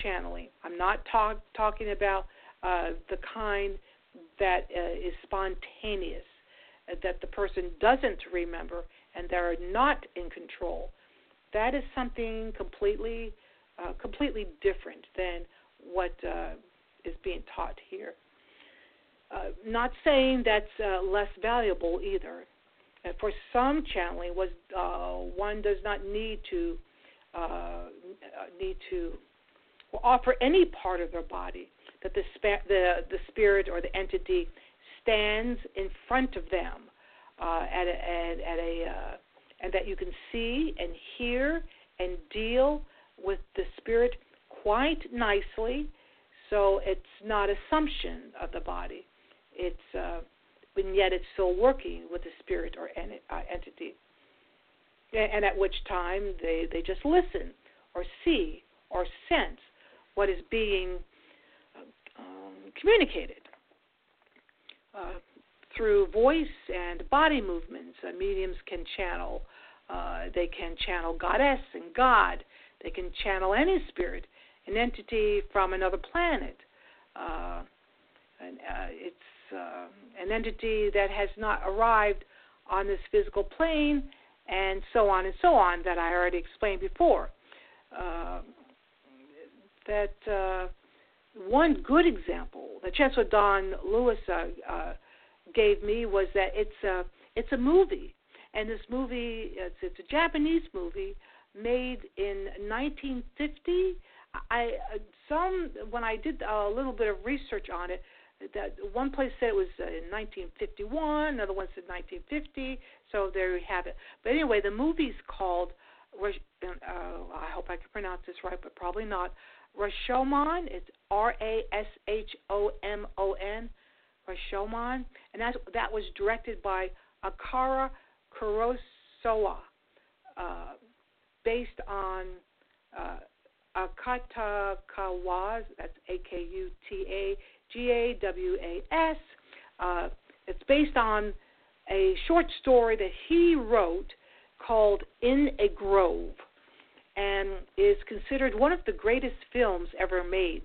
channeling. I'm not talk, talking about uh, the kind that uh, is spontaneous, uh, that the person doesn't remember and they're not in control. That is something completely, uh, completely different than what uh, is being taught here. Uh, not saying that's uh, less valuable either. Uh, for some channeling, was uh, one does not need to uh, need to offer any part of their body that the, spa- the the spirit or the entity stands in front of them uh, at a, at, at a uh, and that you can see and hear and deal with the spirit quite nicely, so it's not assumption of the body. It's uh, and yet it's still working with the spirit or en- uh, entity. And at which time they, they just listen or see or sense what is being um, communicated uh, through voice and body movements. Uh, mediums can channel. Uh, they can channel goddess and God. They can channel any spirit, an entity from another planet. Uh, and, uh, it's uh, an entity that has not arrived on this physical plane, and so on and so on that I already explained before. Uh, that uh, one good example that Chancellor Don Lewis uh, gave me was that it's a it's a movie, and this movie it's, it's a Japanese movie made in 1950. I uh, some when I did a little bit of research on it, that one place said it was uh, in 1951, another one said 1950. So there you have it. But anyway, the movie's called. Uh, I hope I can pronounce this right, but probably not. Rashomon. It's R A S H O M O N. Rashomon, and that that was directed by Akira Kurosawa, uh, based on uh, Akata Kawas. That's A K U T A G A W A S. Uh, it's based on a short story that he wrote called In a Grove and is considered one of the greatest films ever made.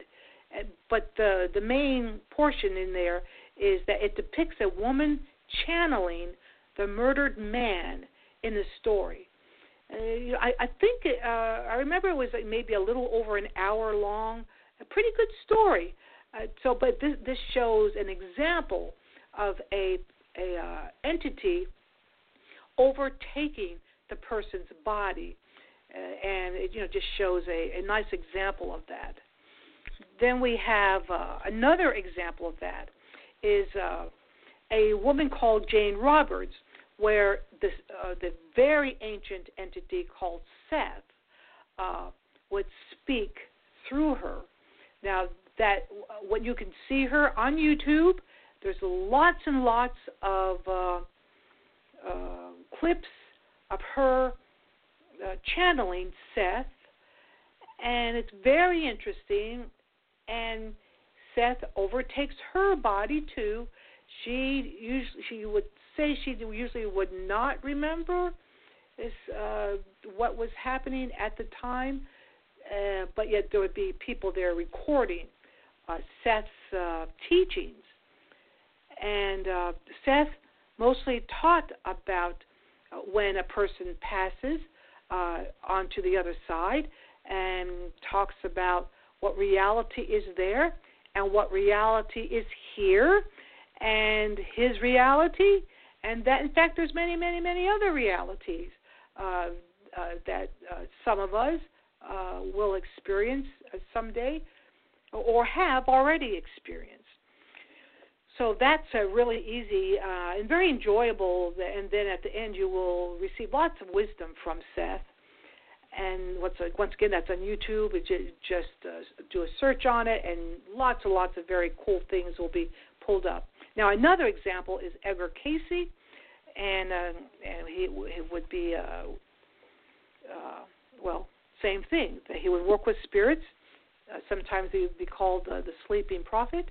But the the main portion in there is that it depicts a woman channeling the murdered man in the story. Uh, I, I think it, uh, I remember it was maybe a little over an hour long. A pretty good story. Uh, so, but this this shows an example of a a uh, entity overtaking the person's body, uh, and it you know just shows a, a nice example of that. Then we have uh, another example of that is uh, a woman called Jane Roberts, where this uh, the very ancient entity called Seth uh, would speak through her. Now that what you can see her on YouTube, there's lots and lots of uh, uh, clips of her uh, channeling Seth, and it's very interesting. And Seth overtakes her body too. She usually she would say she usually would not remember uh, what was happening at the time, uh, but yet there would be people there recording uh, Seth's uh, teachings, and uh, Seth mostly taught about uh, when a person passes uh, onto the other side, and talks about what reality is there and what reality is here, and his reality, and that in fact there's many, many, many other realities uh, uh, that uh, some of us uh, will experience uh, someday or have already experienced. So that's a really easy uh, and very enjoyable. And then at the end, you will receive lots of wisdom from Seth. And once once again, that's on YouTube. Just uh, do a search on it, and lots and lots of very cool things will be pulled up. Now, another example is Edgar Cayce, and uh, and he, he would be uh, uh, well, same thing. He would work with spirits uh, sometimes he would be called uh, the sleeping prophet.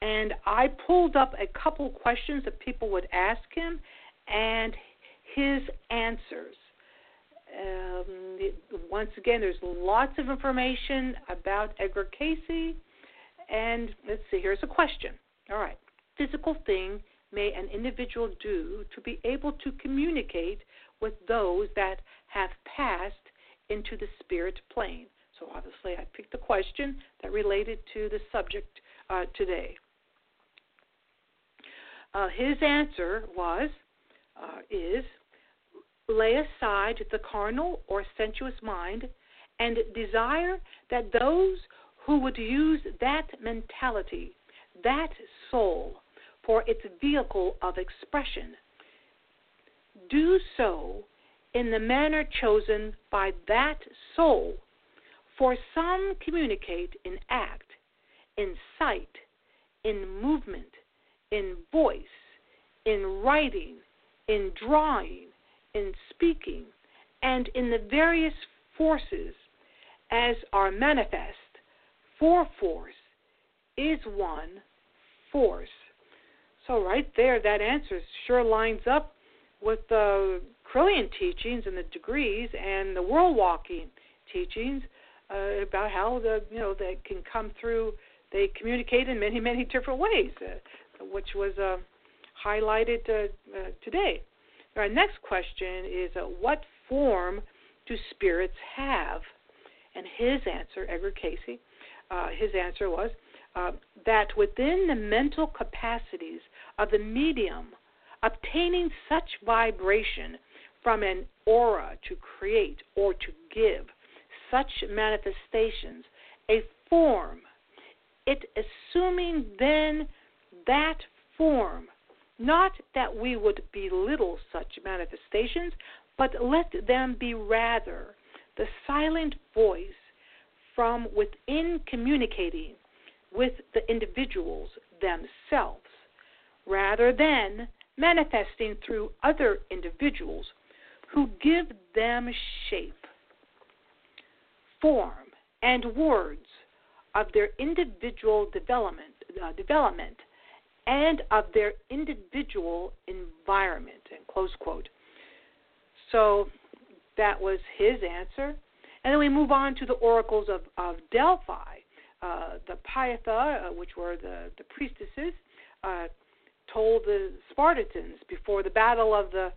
And I pulled up a couple questions that people would ask him and his answers. Um, it, once again, there's lots of information about Edgar Cayce. And let's see, here's a question. All right. Physical thing may an individual do to be able to communicate with those that have passed into the spirit plane? So obviously, I picked the question that related to the subject uh, today. Uh, his answer was, uh, is, lay aside the carnal or sensuous mind and desire that those who would use that mentality, that soul, for its vehicle of expression, do so in the manner chosen by that soul. For some communicate in act, in sight, in movement, in voice, in writing, in drawing, in speaking, and in the various forces as are manifest. For force is one force. So, right there, that answer sure lines up with the Correllian teachings and the degrees and the world walking teachings uh, about how the you know they can come through. They communicate in many many different ways, uh, which was uh, highlighted uh, uh, today. Our next question is uh, what form do spirits have? And his answer, Edgar Cayce, his answer was uh, that within the mental capacities of the medium, obtaining such vibration from an aura to create or to give such manifestations a form, it assuming then that form, not that we would belittle such manifestations, but let them be rather the silent voice from within communicating with the individuals themselves, rather than manifesting through other individuals who give them shape, form, and words of their individual development, uh, development and of their individual environment. And close quote. So that was his answer. And then we move on to the oracles of, of Delphi. Uh, the Pythia, uh, which were the, the priestesses, uh, told the Spartans before the battle of the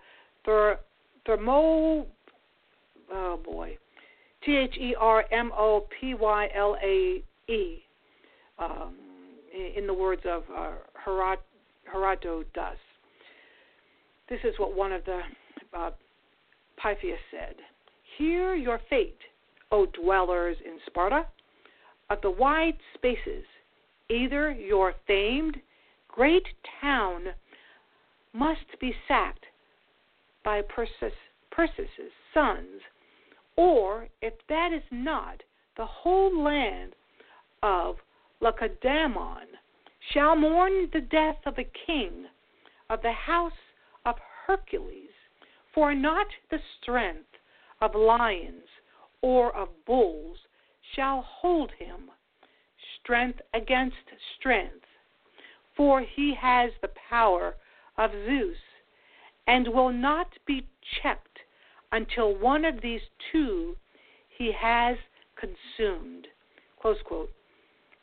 Ther- Thermo, oh boy, T H E R M O P Y L A E, um, in the words of uh, Herodotus. This is what one of the uh, Pythias said Hear your fate, O dwellers in Sparta, of the wide spaces. Either your famed great town must be sacked by Persis, sons, or if that is not, the whole land of Lacedaemon shall mourn the death of a king of the house of Hercules, for not the strength of lions or of bulls shall hold him, strength against strength, for he has the power of Zeus, and will not be checked until one of these two he has consumed. Close quote.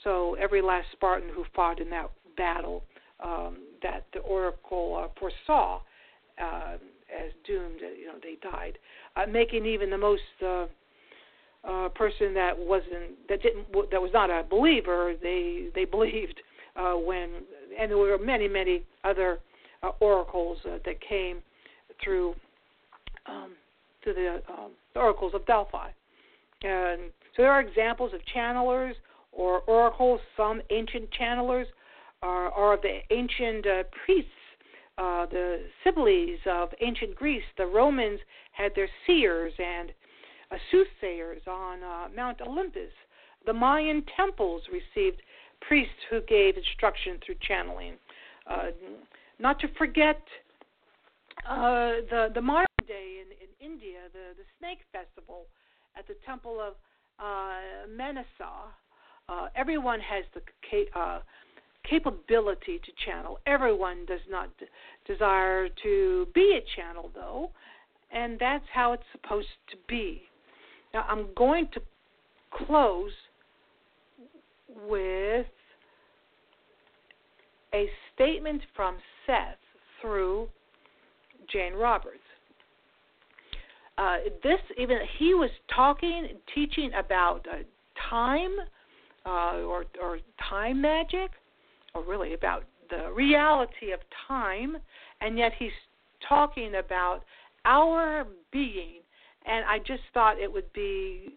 So every last Spartan who fought in that battle um, that the oracle uh, foresaw uh, as doomed, uh, you know, they died, uh, making even the most uh, person that wasn't that didn't that was not a believer, they they believed uh, when, and there were many many other uh, oracles uh, that came through um, through the, um, the oracles of Delphi, and so there are examples of channelers or oracles. Some ancient channelers are, are the ancient uh, priests, uh, the Cybele of ancient Greece. The Romans had their seers and uh, soothsayers on uh, Mount Olympus. The Mayan temples received priests who gave instruction through channeling. Uh, not to forget uh, the the modern day in, in India, the the snake festival at the temple of uh, Manasa. Uh, everyone has the uh, capability to channel. Everyone does not d- desire to be a channel, though, and that's how it's supposed to be. Now, I'm going to close with a statement from Seth through Jane Roberts. Uh, this even he was talking, teaching about uh, time uh, or or time magic, or really about the reality of time, and yet he's talking about our being. And I just thought it would be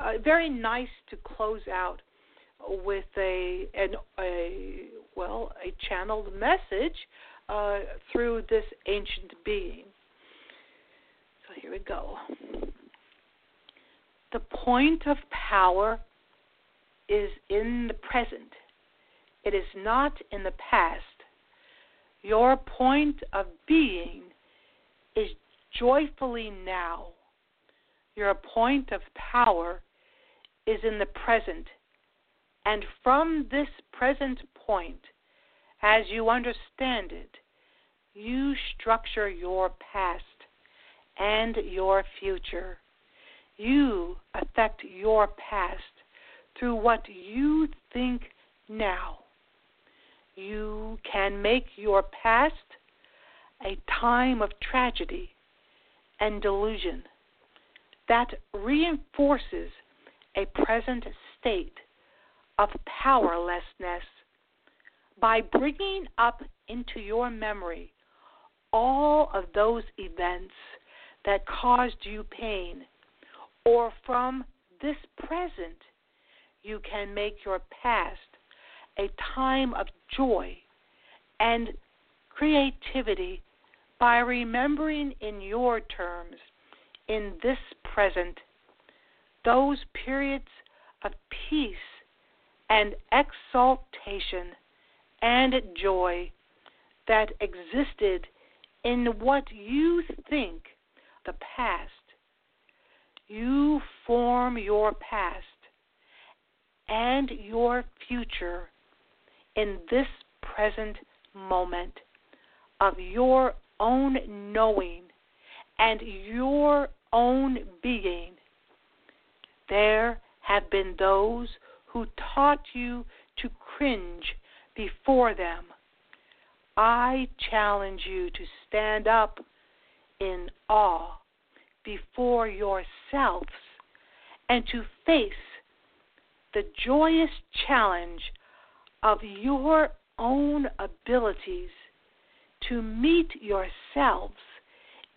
uh, very nice to close out with a an a well a channeled message uh, through this ancient being. So here we go. The point of power is in the present, it is not in the past. Your point of being is joyfully now. Your point of power is in the present. And from this present point, as you understand it, you structure your past and your future. You affect your past through what you think now. You can make your past a time of tragedy and delusion that reinforces a present state of powerlessness. By bringing up into your memory all of those events that caused you pain, or from this present, you can make your past a time of joy and creativity by remembering in your terms, in this present, those periods of peace and exaltation and joy that existed in what you think the past. You form your past and your future in this present moment of your own knowing and your own being. There have been those who taught you to cringe before them. I challenge you to stand up in awe before yourselves and to face the joyous challenge of your own abilities to meet yourselves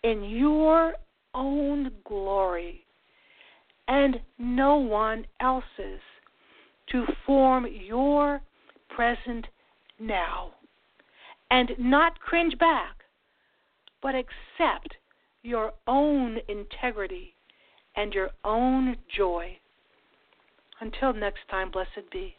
in your own glory and no one else's to form your present now and not cringe back, but accept your own integrity and your own joy. Until next time, blessed be.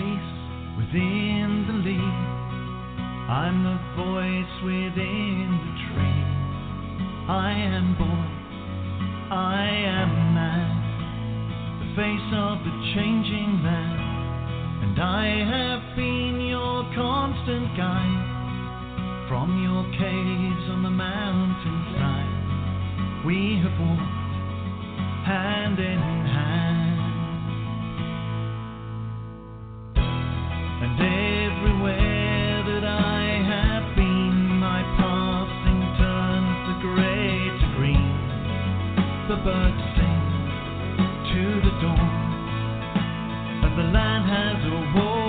Face within the leaf. I'm the voice within the tree. I am boy. I am man. The face of the changing man. And I have been your constant guide. From your caves on the mountainside. We have walked hand in hand. The grey to green. The birds sing to the dawn, and the land has awoken.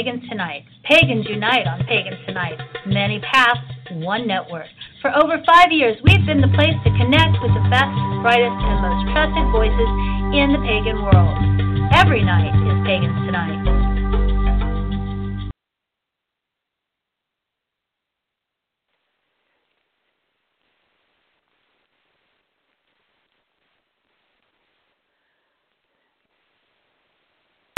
Pagans Tonight. Pagans unite on Pagans Tonight. Many paths, one network. For over five years, we've been the place to connect with the best, brightest, and most trusted voices in the pagan world. Every night is Pagans Tonight.